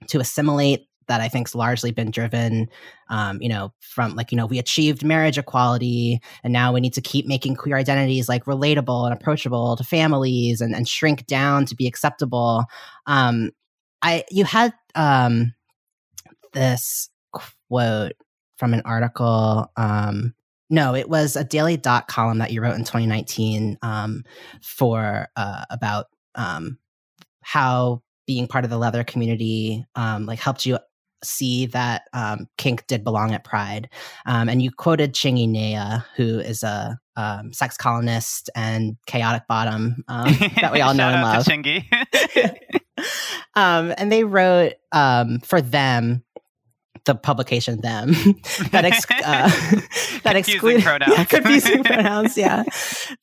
Speaker 2: to assimilate that I think's largely been driven, um, you know, from like you know we achieved marriage equality, and now we need to keep making queer identities like relatable and approachable to families, and, and shrink down to be acceptable. Um, I you had um, this quote from an article. Um, no, it was a Daily Dot column that you wrote in 2019 um, for uh, about um, how being part of the leather community um, like helped you see that um, kink did belong at Pride. Um, and you quoted Chingy Nea, who is a um, sex columnist and chaotic bottom um, that we all know and love.
Speaker 3: Chingy.
Speaker 2: Um, and they wrote um, for them the publication them. That ex- uh, that excluding
Speaker 3: pronouns.
Speaker 2: Yeah, confusing pronouns yeah.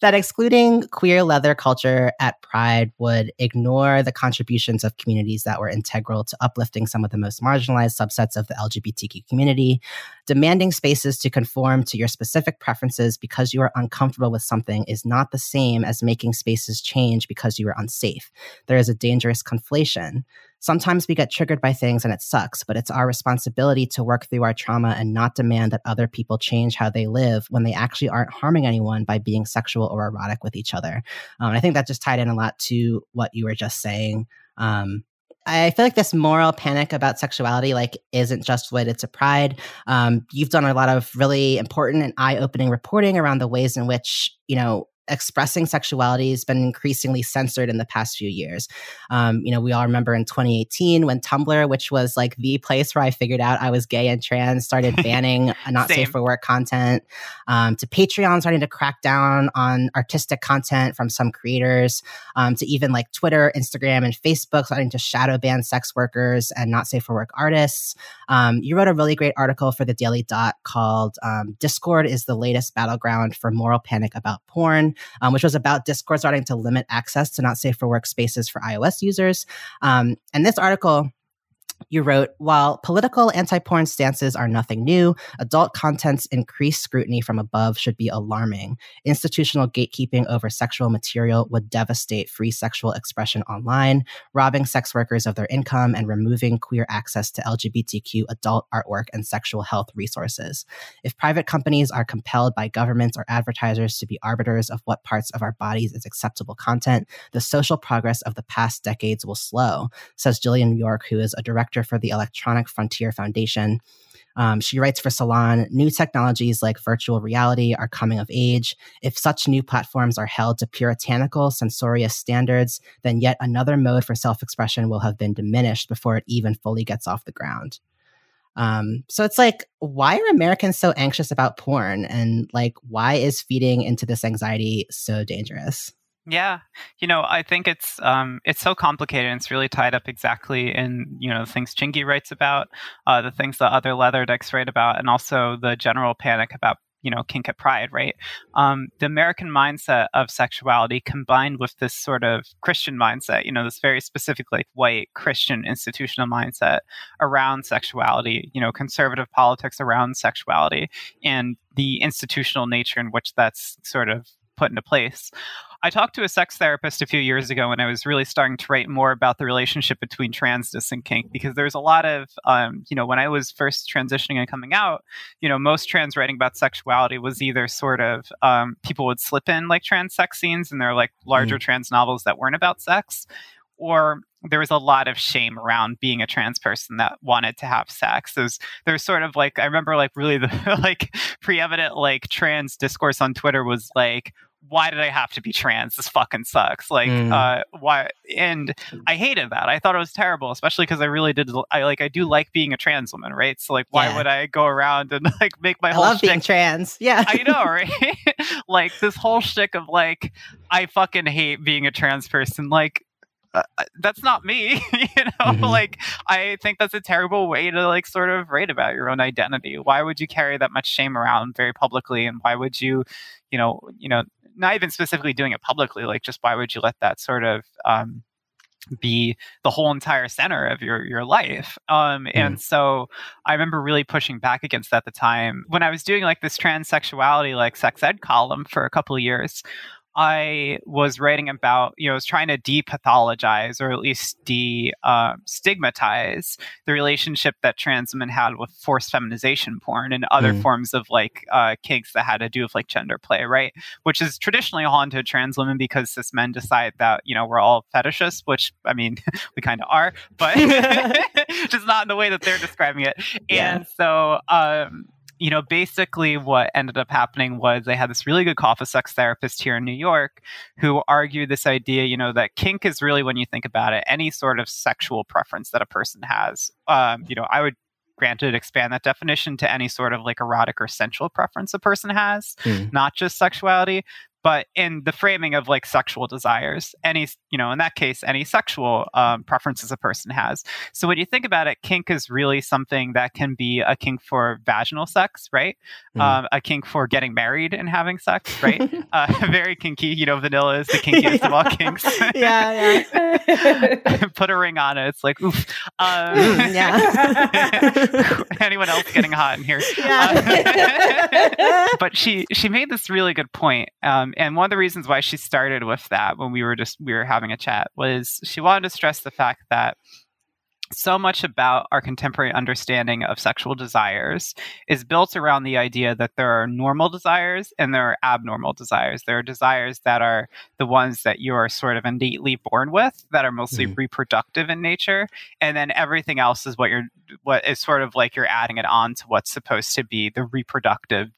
Speaker 2: That excluding queer leather culture at pride would ignore the contributions of communities that were integral to uplifting some of the most marginalized subsets of the lgbtq community demanding spaces to conform to your specific preferences because you are uncomfortable with something is not the same as making spaces change because you are unsafe. There is a dangerous conflation Sometimes we get triggered by things and it sucks, but it's our responsibility to work through our trauma and not demand that other people change how they live when they actually aren't harming anyone by being sexual or erotic with each other. Um, I think that just tied in a lot to what you were just saying. Um, I feel like this moral panic about sexuality like isn't just related to pride. Um, you've done a lot of really important and eye-opening reporting around the ways in which you know expressing sexuality has been increasingly censored in the past few years. Um, you know, we all remember in 2018 when Tumblr, which was like the place where I figured out I was gay and trans, started banning not safe for work content, um, to Patreon starting to crack down on artistic content from some creators, um, to even like Twitter, Instagram, and Facebook starting to shadow ban sex workers and not safe for work artists. Um, you wrote a really great article for the Daily Dot called um, Discord is the latest battleground for moral panic about porn um, which was about Discord starting to limit access to not safe for work spaces for iOS users. Um, and this article you wrote, while political anti porn stances are nothing new, adult content's increased scrutiny from above should be alarming. Institutional gatekeeping over sexual material would devastate free sexual expression online, robbing sex workers of their income and removing queer access to LGBTQ adult artwork and sexual health resources. If private companies are compelled by governments or advertisers to be arbiters of what parts of our bodies is acceptable content, the social progress of the past decades will slow, says Jillian York, who is a director director for the Electronic Frontier Foundation. Um, she writes for Salon New technologies like virtual reality are coming of age. If such new platforms are held to puritanical, censorious standards, then yet another mode for self expression will have been diminished before it even fully gets off the ground. Um, so it's like, why are Americans so anxious about porn? And like, why is feeding into this anxiety so dangerous?
Speaker 3: Yeah, you know, I think it's um, it's so complicated. and It's really tied up exactly in you know the things Chingy writes about, uh, the things that other leather dykes write about, and also the general panic about you know kink at pride. Right, um, the American mindset of sexuality combined with this sort of Christian mindset, you know, this very specific like white Christian institutional mindset around sexuality, you know, conservative politics around sexuality, and the institutional nature in which that's sort of put into place. I talked to a sex therapist a few years ago when I was really starting to write more about the relationship between transness and kink because there's a lot of, um, you know, when I was first transitioning and coming out, you know, most trans writing about sexuality was either sort of um, people would slip in like trans sex scenes and they're like larger mm. trans novels that weren't about sex, or there was a lot of shame around being a trans person that wanted to have sex. There's there's sort of like I remember like really the like preeminent like trans discourse on Twitter was like why did I have to be trans? This fucking sucks. Like, mm. uh, why? And I hated that. I thought it was terrible, especially because I really did. I like, I do like being a trans woman, right? So, like, why yeah. would I go around and like make my
Speaker 2: I
Speaker 3: whole
Speaker 2: love
Speaker 3: shtick,
Speaker 2: being trans? Yeah,
Speaker 3: I know, right? like this whole shtick of like, I fucking hate being a trans person. Like, uh, uh, that's not me you know mm-hmm. like i think that's a terrible way to like sort of write about your own identity why would you carry that much shame around very publicly and why would you you know you know not even specifically doing it publicly. Like, just why would you let that sort of um, be the whole entire center of your your life um and mm. so i remember really pushing back against that at the time when i was doing like this transsexuality like sex ed column for a couple of years I was writing about, you know, I was trying to depathologize or at least de uh, stigmatize the relationship that trans women had with forced feminization porn and other mm. forms of like uh, kinks that had to do with like gender play, right? Which is traditionally haunted trans women because cis men decide that, you know, we're all fetishists, which I mean, we kind of are, but just not in the way that they're describing it. Yeah. And so, um, you know, basically what ended up happening was they had this really good coffee sex therapist here in New York who argued this idea, you know, that kink is really, when you think about it, any sort of sexual preference that a person has. Um, you know, I would granted expand that definition to any sort of like erotic or sensual preference a person has, mm. not just sexuality but in the framing of like sexual desires any you know in that case any sexual um, preferences a person has. So when you think about it kink is really something that can be a kink for vaginal sex right? Mm. um, a kink for getting married and having sex right? Uh, very kinky you know vanilla is the kinkiest yeah. of all kinks.
Speaker 6: Yeah yeah.
Speaker 3: Put a ring on it it's like oof. Um,
Speaker 6: mm,
Speaker 3: yeah. Anyone else getting hot in here? Yeah. Uh, but she she made this really good point um, and one of the reasons why she started with that when we were just we were having a chat was she wanted to stress the fact that so much about our contemporary understanding of sexual desires is built around the idea that there are normal desires and there are abnormal desires. There are desires that are the ones that you are sort of innately born with, that are mostly mm-hmm. reproductive in nature, and then everything else is what you're what is sort of like you're adding it on to what's supposed to be the reproductive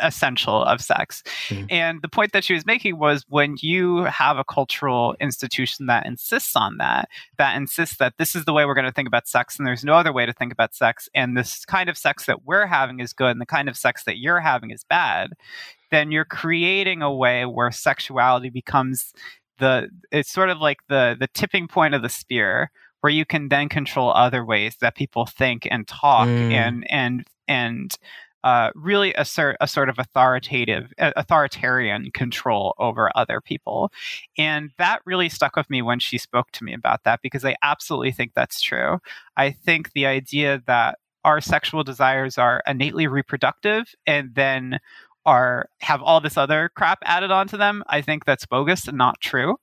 Speaker 3: essential of sex. Mm-hmm. And the point that she was making was when you have a cultural institution that insists on that, that insists that this is the way we're going to think about sex and there's no other way to think about sex, and this kind of sex that we're having is good and the kind of sex that you're having is bad, then you're creating a way where sexuality becomes the it's sort of like the the tipping point of the spear where you can then control other ways that people think and talk mm. and and and uh, really assert a sort of authoritative, authoritarian control over other people. And that really stuck with me when she spoke to me about that because I absolutely think that's true. I think the idea that our sexual desires are innately reproductive and then are have all this other crap added onto them, I think that's bogus and not true.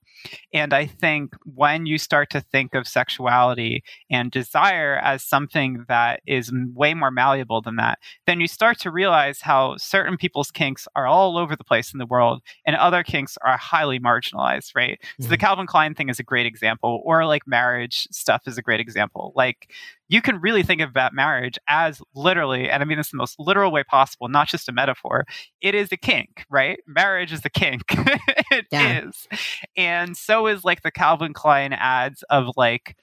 Speaker 3: And I think when you start to think of sexuality and desire as something that is way more malleable than that, then you start to realize how certain people's kinks are all over the place in the world and other kinks are highly marginalized, right? Mm-hmm. So the mm-hmm. Calvin Klein thing is a great example, or like marriage stuff is a great example. Like you can really think about marriage as literally, and I mean this the most literal way possible, not just a metaphor. It is a kink, right? Marriage is the kink. it yeah. is, And so is like the Calvin Klein ads of like,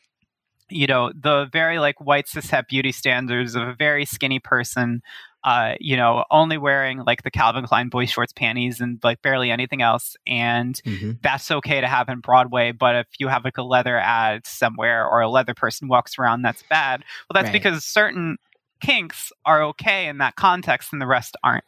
Speaker 3: you know, the very like white cishet beauty standards of a very skinny person uh, you know, only wearing like the Calvin Klein boy shorts, panties, and like barely anything else. And mm-hmm. that's okay to have in Broadway. But if you have like a leather ad somewhere or a leather person walks around, that's bad. Well, that's right. because certain kinks are okay in that context and the rest aren't.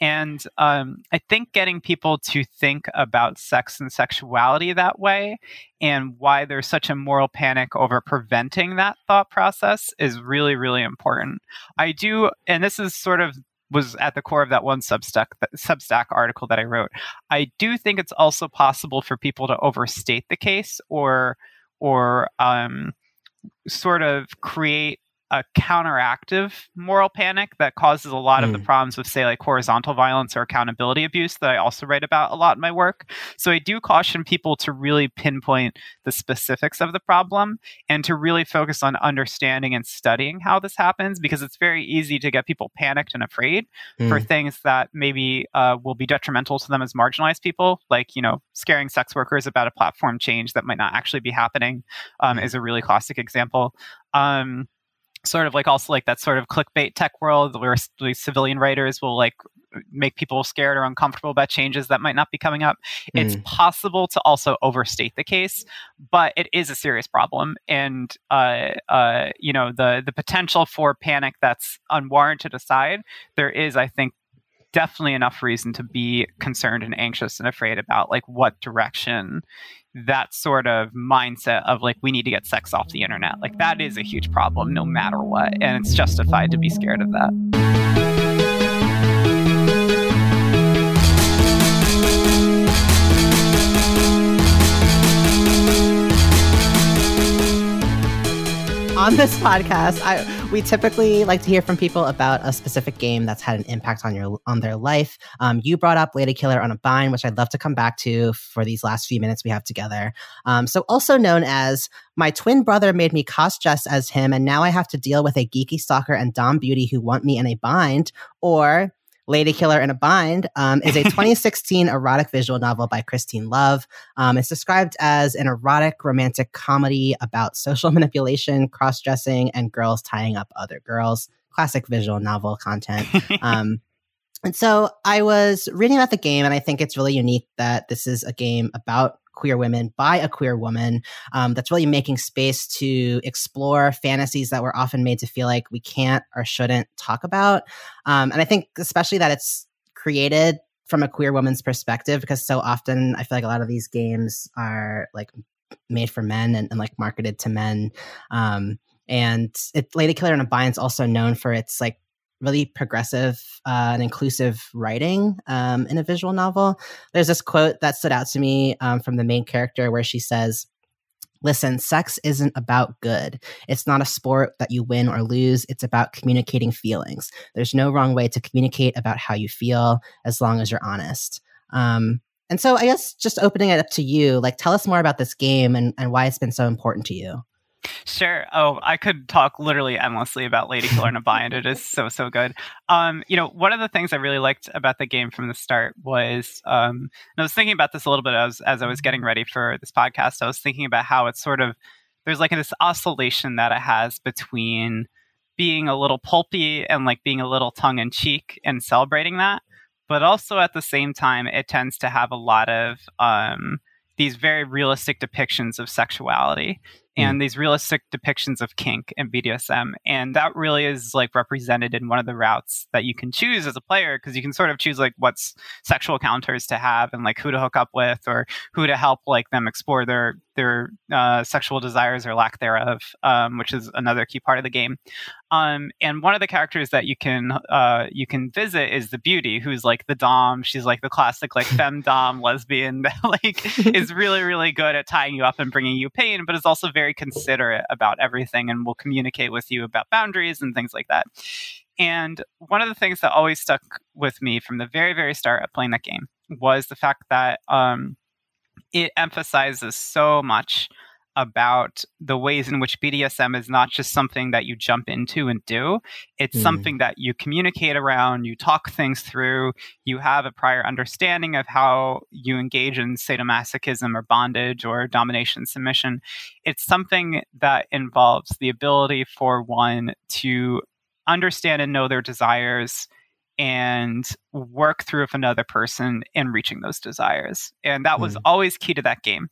Speaker 3: And um, I think getting people to think about sex and sexuality that way and why there's such a moral panic over preventing that thought process is really, really important. I do, and this is sort of was at the core of that one Substack Substack article that I wrote. I do think it's also possible for people to overstate the case or or um, sort of create a counteractive moral panic that causes a lot mm. of the mm. problems with, say, like horizontal violence or accountability abuse that I also write about a lot in my work. So I do caution people to really pinpoint the specifics of the problem and to really focus on understanding and studying how this happens because it's very easy to get people panicked and afraid mm. for things that maybe uh, will be detrimental to them as marginalized people, like, you know, scaring sex workers about a platform change that might not actually be happening um, mm. is a really classic example. Um, sort of like also like that sort of clickbait tech world where civilian writers will like make people scared or uncomfortable about changes that might not be coming up. Mm. It's possible to also overstate the case, but it is a serious problem, and uh, uh, you know the the potential for panic that's unwarranted aside, there is, I think, definitely enough reason to be concerned and anxious and afraid about like what direction that sort of mindset of like we need to get sex off the internet. Like that is a huge problem no matter what and it's justified to be scared of that.
Speaker 2: On this podcast, I we typically like to hear from people about a specific game that's had an impact on your on their life. Um, you brought up Lady Killer in a Bind, which I'd love to come back to for these last few minutes we have together. Um, so, also known as my twin brother made me crossdress as him, and now I have to deal with a geeky stalker and Dom Beauty who want me in a bind, or Lady Killer in a Bind um, is a 2016 erotic visual novel by Christine Love. Um, it's described as an erotic romantic comedy about social manipulation, cross dressing, and girls tying up other girls. Classic visual novel content. Um, and so I was reading about the game, and I think it's really unique that this is a game about queer women by a queer woman um, that's really making space to explore fantasies that we're often made to feel like we can't or shouldn't talk about. Um, and I think especially that it's created from a queer woman's perspective because so often I feel like a lot of these games are like made for men and, and like marketed to men. Um, and it, Lady Killer in a is also known for its like really progressive uh, and inclusive writing um, in a visual novel. There's this quote that stood out to me um, from the main character where she says, Listen, sex isn't about good. It's not a sport that you win or lose. It's about communicating feelings. There's no wrong way to communicate about how you feel as long as you're honest. Um, and so I guess just opening it up to you, like tell us more about this game and, and why it's been so important to you.
Speaker 3: Sure. Oh, I could talk literally endlessly about Lady Killer in a Bind. It is so so good. Um, you know, one of the things I really liked about the game from the start was, um, I was thinking about this a little bit as as I was getting ready for this podcast. I was thinking about how it's sort of there's like this oscillation that it has between being a little pulpy and like being a little tongue in cheek and celebrating that, but also at the same time it tends to have a lot of um, these very realistic depictions of sexuality Hmm. and these realistic depictions of kink and BDSM. And that really is like represented in one of the routes that you can choose as a player because you can sort of choose like what's sexual counters to have and like who to hook up with or who to help like them explore their their uh, sexual desires or lack thereof, um, which is another key part of the game. Um, and one of the characters that you can uh, you can visit is the beauty, who's like the dom. She's like the classic like femme dom lesbian that like is really really good at tying you up and bringing you pain, but is also very considerate about everything and will communicate with you about boundaries and things like that. And one of the things that always stuck with me from the very very start of playing that game was the fact that um, it emphasizes so much about the ways in which BDSM is not just something that you jump into and do. It's mm. something that you communicate around, you talk things through, you have a prior understanding of how you engage in sadomasochism or bondage or domination submission. It's something that involves the ability for one to understand and know their desires and work through with another person in reaching those desires. And that was mm. always key to that game.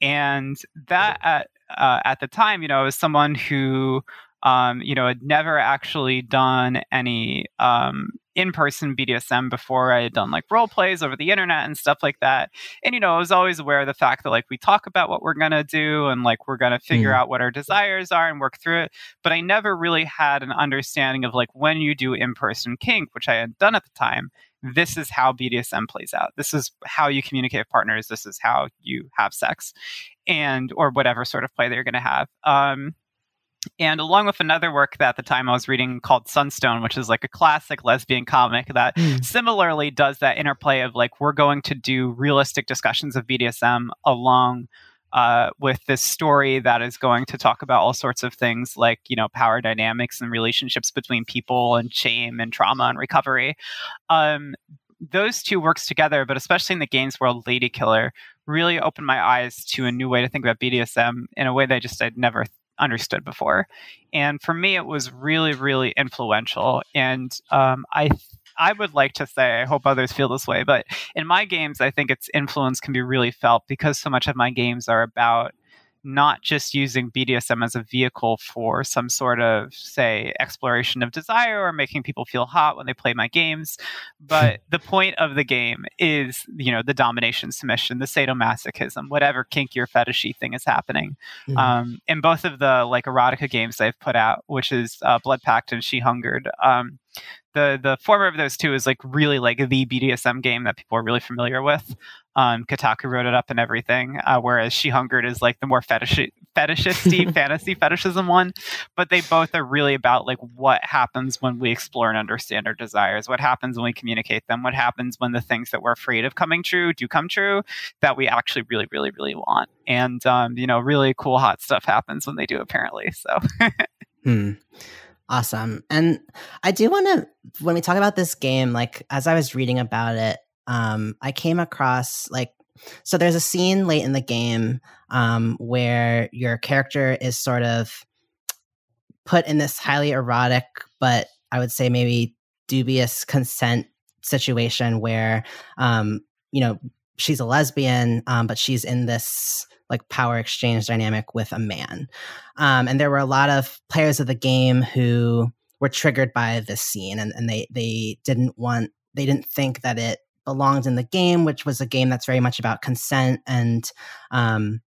Speaker 3: And that at, uh, at the time, you know, as someone who, um, you know, had never actually done any um, in-person BDSM before. I had done like role plays over the internet and stuff like that. And you know, I was always aware of the fact that like we talk about what we're gonna do and like we're gonna figure mm. out what our desires are and work through it. But I never really had an understanding of like when you do in-person kink, which I had done at the time. This is how BDSM plays out. This is how you communicate with partners. This is how you have sex, and or whatever sort of play that you're going to have. Um, and along with another work that at the time I was reading called Sunstone, which is like a classic lesbian comic that mm. similarly does that interplay of like, we're going to do realistic discussions of BDSM along uh, with this story that is going to talk about all sorts of things like, you know, power dynamics and relationships between people and shame and trauma and recovery. Um, those two works together, but especially in the games world, Lady Killer really opened my eyes to a new way to think about BDSM in a way that I just I'd never understood before. And for me, it was really, really influential. And um, I I would like to say, I hope others feel this way, but in my games, I think its influence can be really felt because so much of my games are about not just using BDSM as a vehicle for some sort of, say, exploration of desire or making people feel hot when they play my games, but the point of the game is, you know, the domination, submission, the sadomasochism, whatever kinky or fetishy thing is happening. Mm-hmm. Um, in both of the like erotica games I've put out, which is uh, Blood Pact and She Hungered, um, the the former of those two is like really like the BDSM game that people are really familiar with. Um, Kotaku wrote it up and everything, uh, whereas She Hungered is like the more fetish fetishisty fantasy fetishism one. But they both are really about like what happens when we explore and understand our desires, what happens when we communicate them, what happens when the things that we're afraid of coming true do come true that we actually really, really, really want. And um, you know, really cool hot stuff happens when they do apparently. So.
Speaker 2: hmm. Awesome. And I do want to, when we talk about this game, like as I was reading about it, um, I came across like, so there's a scene late in the game um, where your character is sort of put in this highly erotic, but I would say maybe dubious consent situation where, um, you know, she's a lesbian, um, but she's in this like power exchange dynamic with a man. Um, and there were a lot of players of the game who were triggered by this scene and, and they they didn't want they didn't think that it belonged in the game, which was a game that's very much about consent and um,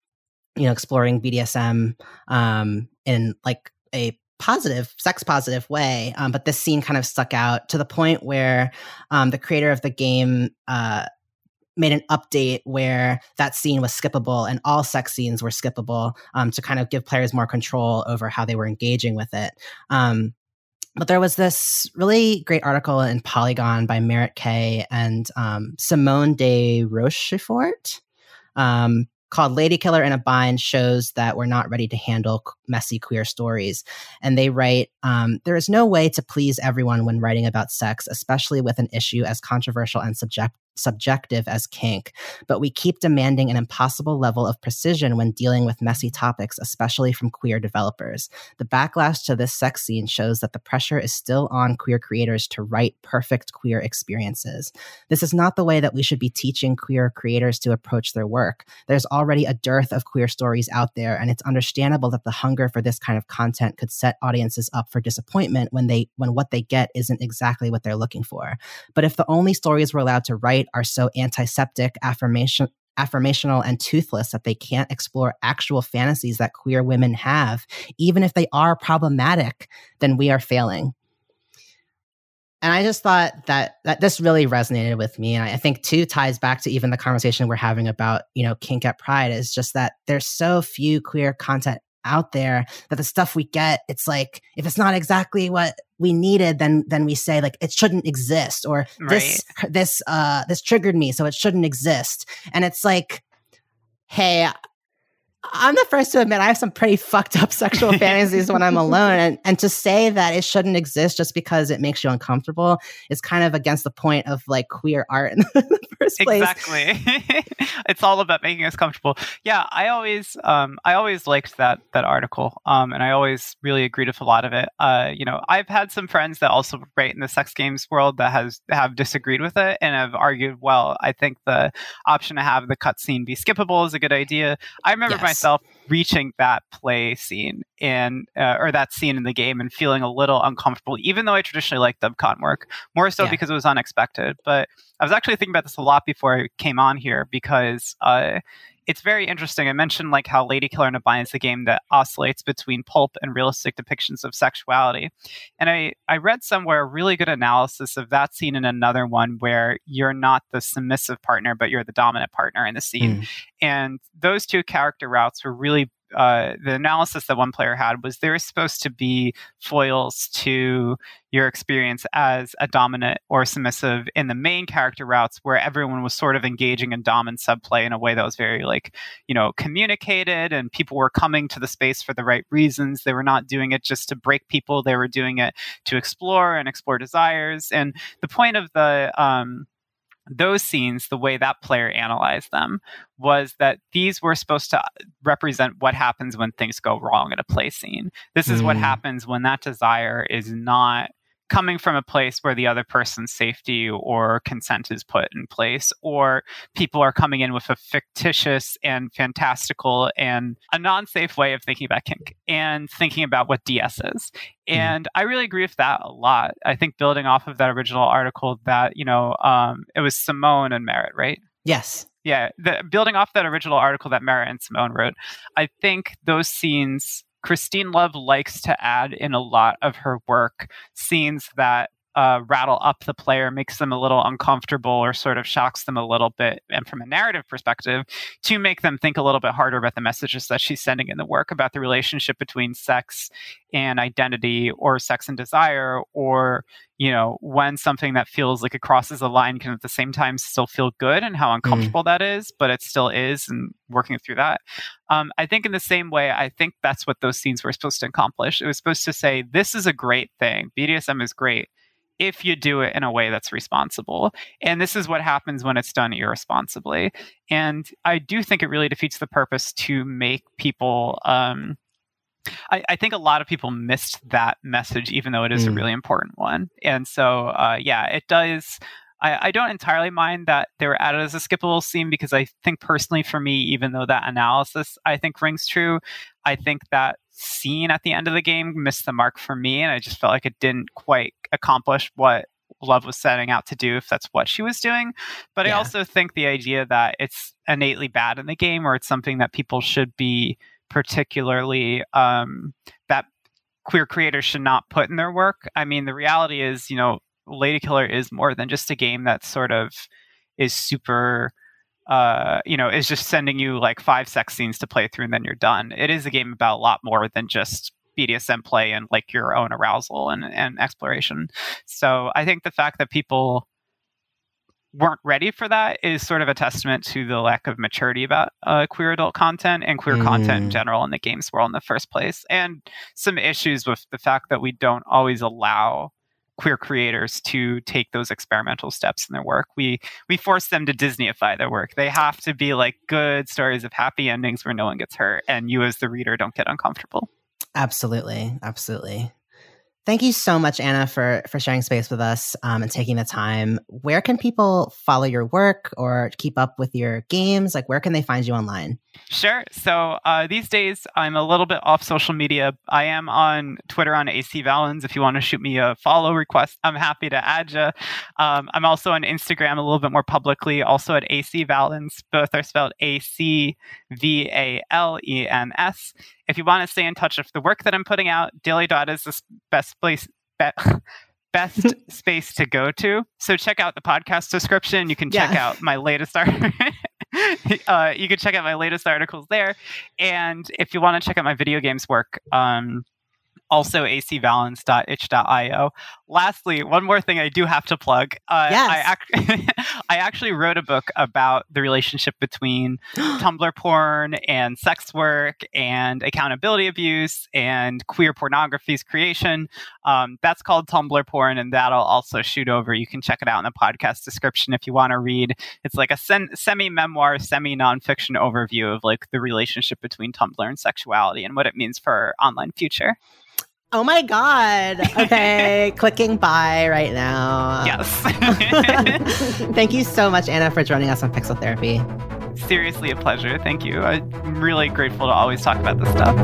Speaker 2: you know, exploring BDSM um, in like a positive, sex positive way. Um, but this scene kind of stuck out to the point where um, the creator of the game uh, made an update where that scene was skippable and all sex scenes were skippable um, to kind of give players more control over how they were engaging with it. Um, but there was this really great article in Polygon by Merritt K and um, Simone de Rochefort um, called Ladykiller in a Bind shows that we're not ready to handle messy queer stories. And they write um, There is no way to please everyone when writing about sex, especially with an issue as controversial and subject- subjective as kink, but we keep demanding an impossible level of precision when dealing with messy topics, especially from queer developers. The backlash to this sex scene shows that the pressure is still on queer creators to write perfect queer experiences. This is not the way that we should be teaching queer creators to approach their work. There's already a dearth of queer stories out there, and it's understandable that the hunger for this kind of content could set audiences up for disappointment when they when what they get isn't exactly what they're looking for. But if the only stories we're allowed to write are so antiseptic, affirmation, affirmational, and toothless that they can't explore actual fantasies that queer women have, even if they are problematic, then we are failing. And I just thought that that this really resonated with me. And I think too ties back to even the conversation we're having about, you know, kink at pride is just that there's so few queer content out there that the stuff we get it's like if it's not exactly what we needed then then we say like it shouldn't exist or right. this this uh this triggered me so it shouldn't exist and it's like hey I'm the first to admit I have some pretty fucked up sexual fantasies when I'm alone. And, and to say that it shouldn't exist just because it makes you uncomfortable is kind of against the point of like queer art in the first place.
Speaker 3: Exactly. it's all about making us comfortable. Yeah, I always um, I always liked that that article. Um, and I always really agreed with a lot of it. Uh, you know, I've had some friends that also write in the sex games world that has have disagreed with it and have argued, well, I think the option to have the cutscene be skippable is a good idea. I remember yes. my myself reaching that play scene in uh, or that scene in the game and feeling a little uncomfortable, even though I traditionally like dubcon work, more so yeah. because it was unexpected. But I was actually thinking about this a lot before I came on here because uh, it's very interesting. I mentioned like how Ladykiller in a Bind is a game that oscillates between pulp and realistic depictions of sexuality. And I, I read somewhere a really good analysis of that scene in another one where you're not the submissive partner, but you're the dominant partner in the scene. Mm. And those two character routes were really uh, the analysis that one player had was they're supposed to be foils to your experience as a dominant or submissive in the main character routes where everyone was sort of engaging in dom and subplay in a way that was very like you know communicated and people were coming to the space for the right reasons. They were not doing it just to break people. They were doing it to explore and explore desires. And the point of the um, those scenes, the way that player analyzed them was that these were supposed to represent what happens when things go wrong at a play scene. This is mm. what happens when that desire is not coming from a place where the other person's safety or consent is put in place, or people are coming in with a fictitious and fantastical and a non safe way of thinking about kink and thinking about what DS is. Mm-hmm. And I really agree with that a lot. I think building off of that original article that, you know, um, it was Simone and Merritt, right?
Speaker 6: Yes.
Speaker 3: Yeah. The, building off that original article that Merritt and Simone wrote, I think those scenes Christine Love likes to add in a lot of her work scenes that uh, rattle up the player, makes them a little uncomfortable, or sort of shocks them a little bit, and from a narrative perspective, to make them think a little bit harder about the messages that she's sending in the work about the relationship between sex and identity, or sex and desire, or you know when something that feels like it crosses a line can at the same time still feel good, and how mm. uncomfortable mm. that is, but it still is, and working through that. Um, I think in the same way, I think that's what those scenes were supposed to accomplish. It was supposed to say, "This is a great thing. BDSM is great." If you do it in a way that's responsible. And this is what happens when it's done irresponsibly. And I do think it really defeats the purpose to make people. Um, I, I, think a lot of people missed that message, even though it is mm. a really important one. And so, uh, yeah, it does. I, I, don't entirely mind that they were added as a skippable scene because I think personally, for me, even though that analysis I think rings true, I think that scene at the end of the game missed the mark for me, and I just felt like it didn't quite accomplish what Love was setting out to do if that's what she was doing. But yeah. I also think the idea that it's innately bad in the game or it's something that people should be particularly um, that queer creators should not put in their work. I mean, the reality is, you know, Lady Killer is more than just a game that sort of is super uh, you know, is just sending you like five sex scenes to play through and then you're done. It is a game about a lot more than just BDSM play and like your own arousal and, and exploration. So I think the fact that people weren't ready for that is sort of a testament to the lack of maturity about uh, queer adult content and queer mm. content in mm. general in the games world in the first place, and some issues with the fact that we don't always allow queer creators to take those experimental steps in their work. We we force them to Disneyify their work. They have to be like good stories of happy endings where no one gets hurt and you as the reader don't get uncomfortable.
Speaker 6: Absolutely. Absolutely. Thank you so much, Ana, for for sharing space with us um, and taking the time. Where can people follow your work or keep up with your games? Like, where can they find you online?
Speaker 3: Sure. So uh, these days, I'm a little bit off social media. I am on Twitter on AC Valens. If you want to shoot me a follow request, I'm happy to add you. Um, I'm also on Instagram a little bit more publicly, also at AC Valens. Both are spelled A C V A L E N S. If you want to stay in touch with the work that I'm putting out, Daily Dot is the best place. Be- best space to go to. So check out the podcast description. You can check yeah. out my latest art. uh, you can check out my latest articles there. And if you want to check out my video games work, um, also acvalens.itch.io. Lastly, one more thing I do have to plug.
Speaker 6: Uh, yes.
Speaker 3: I, ac- I actually wrote a book about the relationship between Tumblr porn and sex work and accountability abuse and queer pornography's creation. Um, that's called Tumblr porn, and that'll also shoot over. You can check it out in the podcast description if you want to read. It's like a sen- semi memoir, semi nonfiction overview of like the relationship between Tumblr and sexuality and what it means for our online future.
Speaker 6: Oh my God. Okay. Clicking buy right now.
Speaker 3: Yes.
Speaker 6: Thank you so much, Ana, for joining us on Pixel Therapy.
Speaker 3: Seriously, a pleasure. Thank you. I'm really grateful to always talk about this stuff.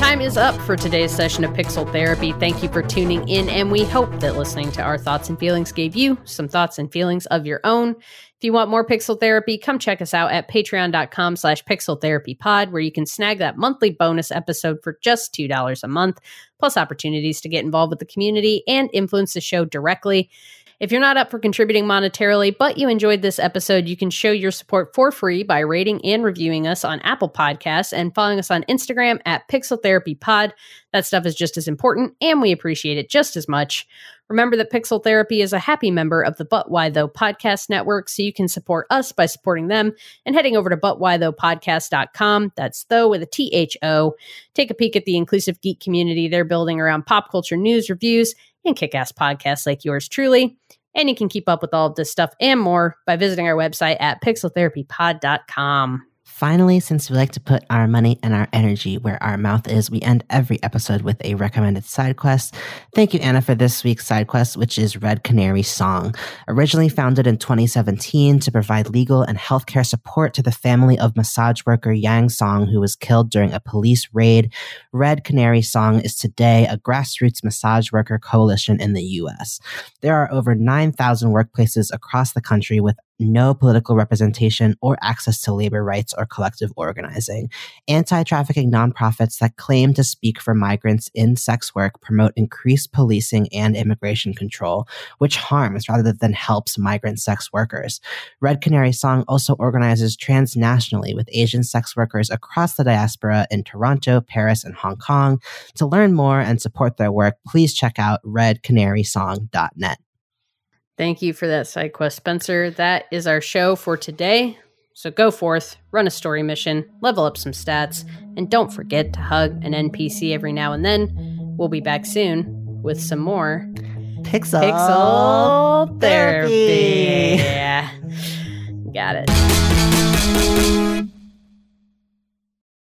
Speaker 1: Time is up for today's session of Pixel Therapy. Thank you for tuning in, and we hope that listening to our thoughts and feelings gave you some thoughts and feelings of your own. If you want more pixel therapy, come check us out at patreon.com slash pixel therapy pod, where you can snag that monthly bonus episode for just $2 a month, plus opportunities to get involved with the community and influence the show directly. If you're not up for contributing monetarily, but you enjoyed this episode, you can show your support for free by rating and reviewing us on Apple Podcasts and following us on Instagram at Pixel Therapy Pod. That stuff is just as important, and we appreciate it just as much. Remember that Pixel Therapy is a happy member of the But Why Though podcast network, so you can support us by supporting them and heading over to butwhythoughpodcast.com. That's though with a T H O. Take a peek at the inclusive geek community they're building around pop culture news, reviews, and kick ass podcasts like yours truly. And you can keep up with all of this stuff and more by visiting our website at pixeltherapypod.com.
Speaker 2: Finally, since we like to put our money and our energy where our mouth is, we end every episode with a recommended side quest. Thank you, Ana, for this week's side quest, which is Red Canary Song. Originally founded in 2017 to provide legal and healthcare support to the family of massage worker Yang Song, who was killed during a police raid, Red Canary Song is today a grassroots massage worker coalition in the U.S. There are over 9,000 workplaces across the country with no political representation or access to labor rights or collective organizing. Anti trafficking nonprofits that claim to speak for migrants in sex work promote increased policing and immigration control, which harms rather than helps migrant sex workers. Red Canary Song also organizes transnationally with Asian sex workers across the diaspora in Toronto, Paris, and Hong Kong. To learn more and support their work, please check out redcanarysong.net.
Speaker 1: Thank you for that side quest, Spencer. That is our show for today. So go forth, run a story mission, level up some stats, and don't forget to hug an NPC every now and then. We'll be back soon with some more
Speaker 2: Pixel,
Speaker 1: Pixel Therapy. therapy. Yeah. Got it.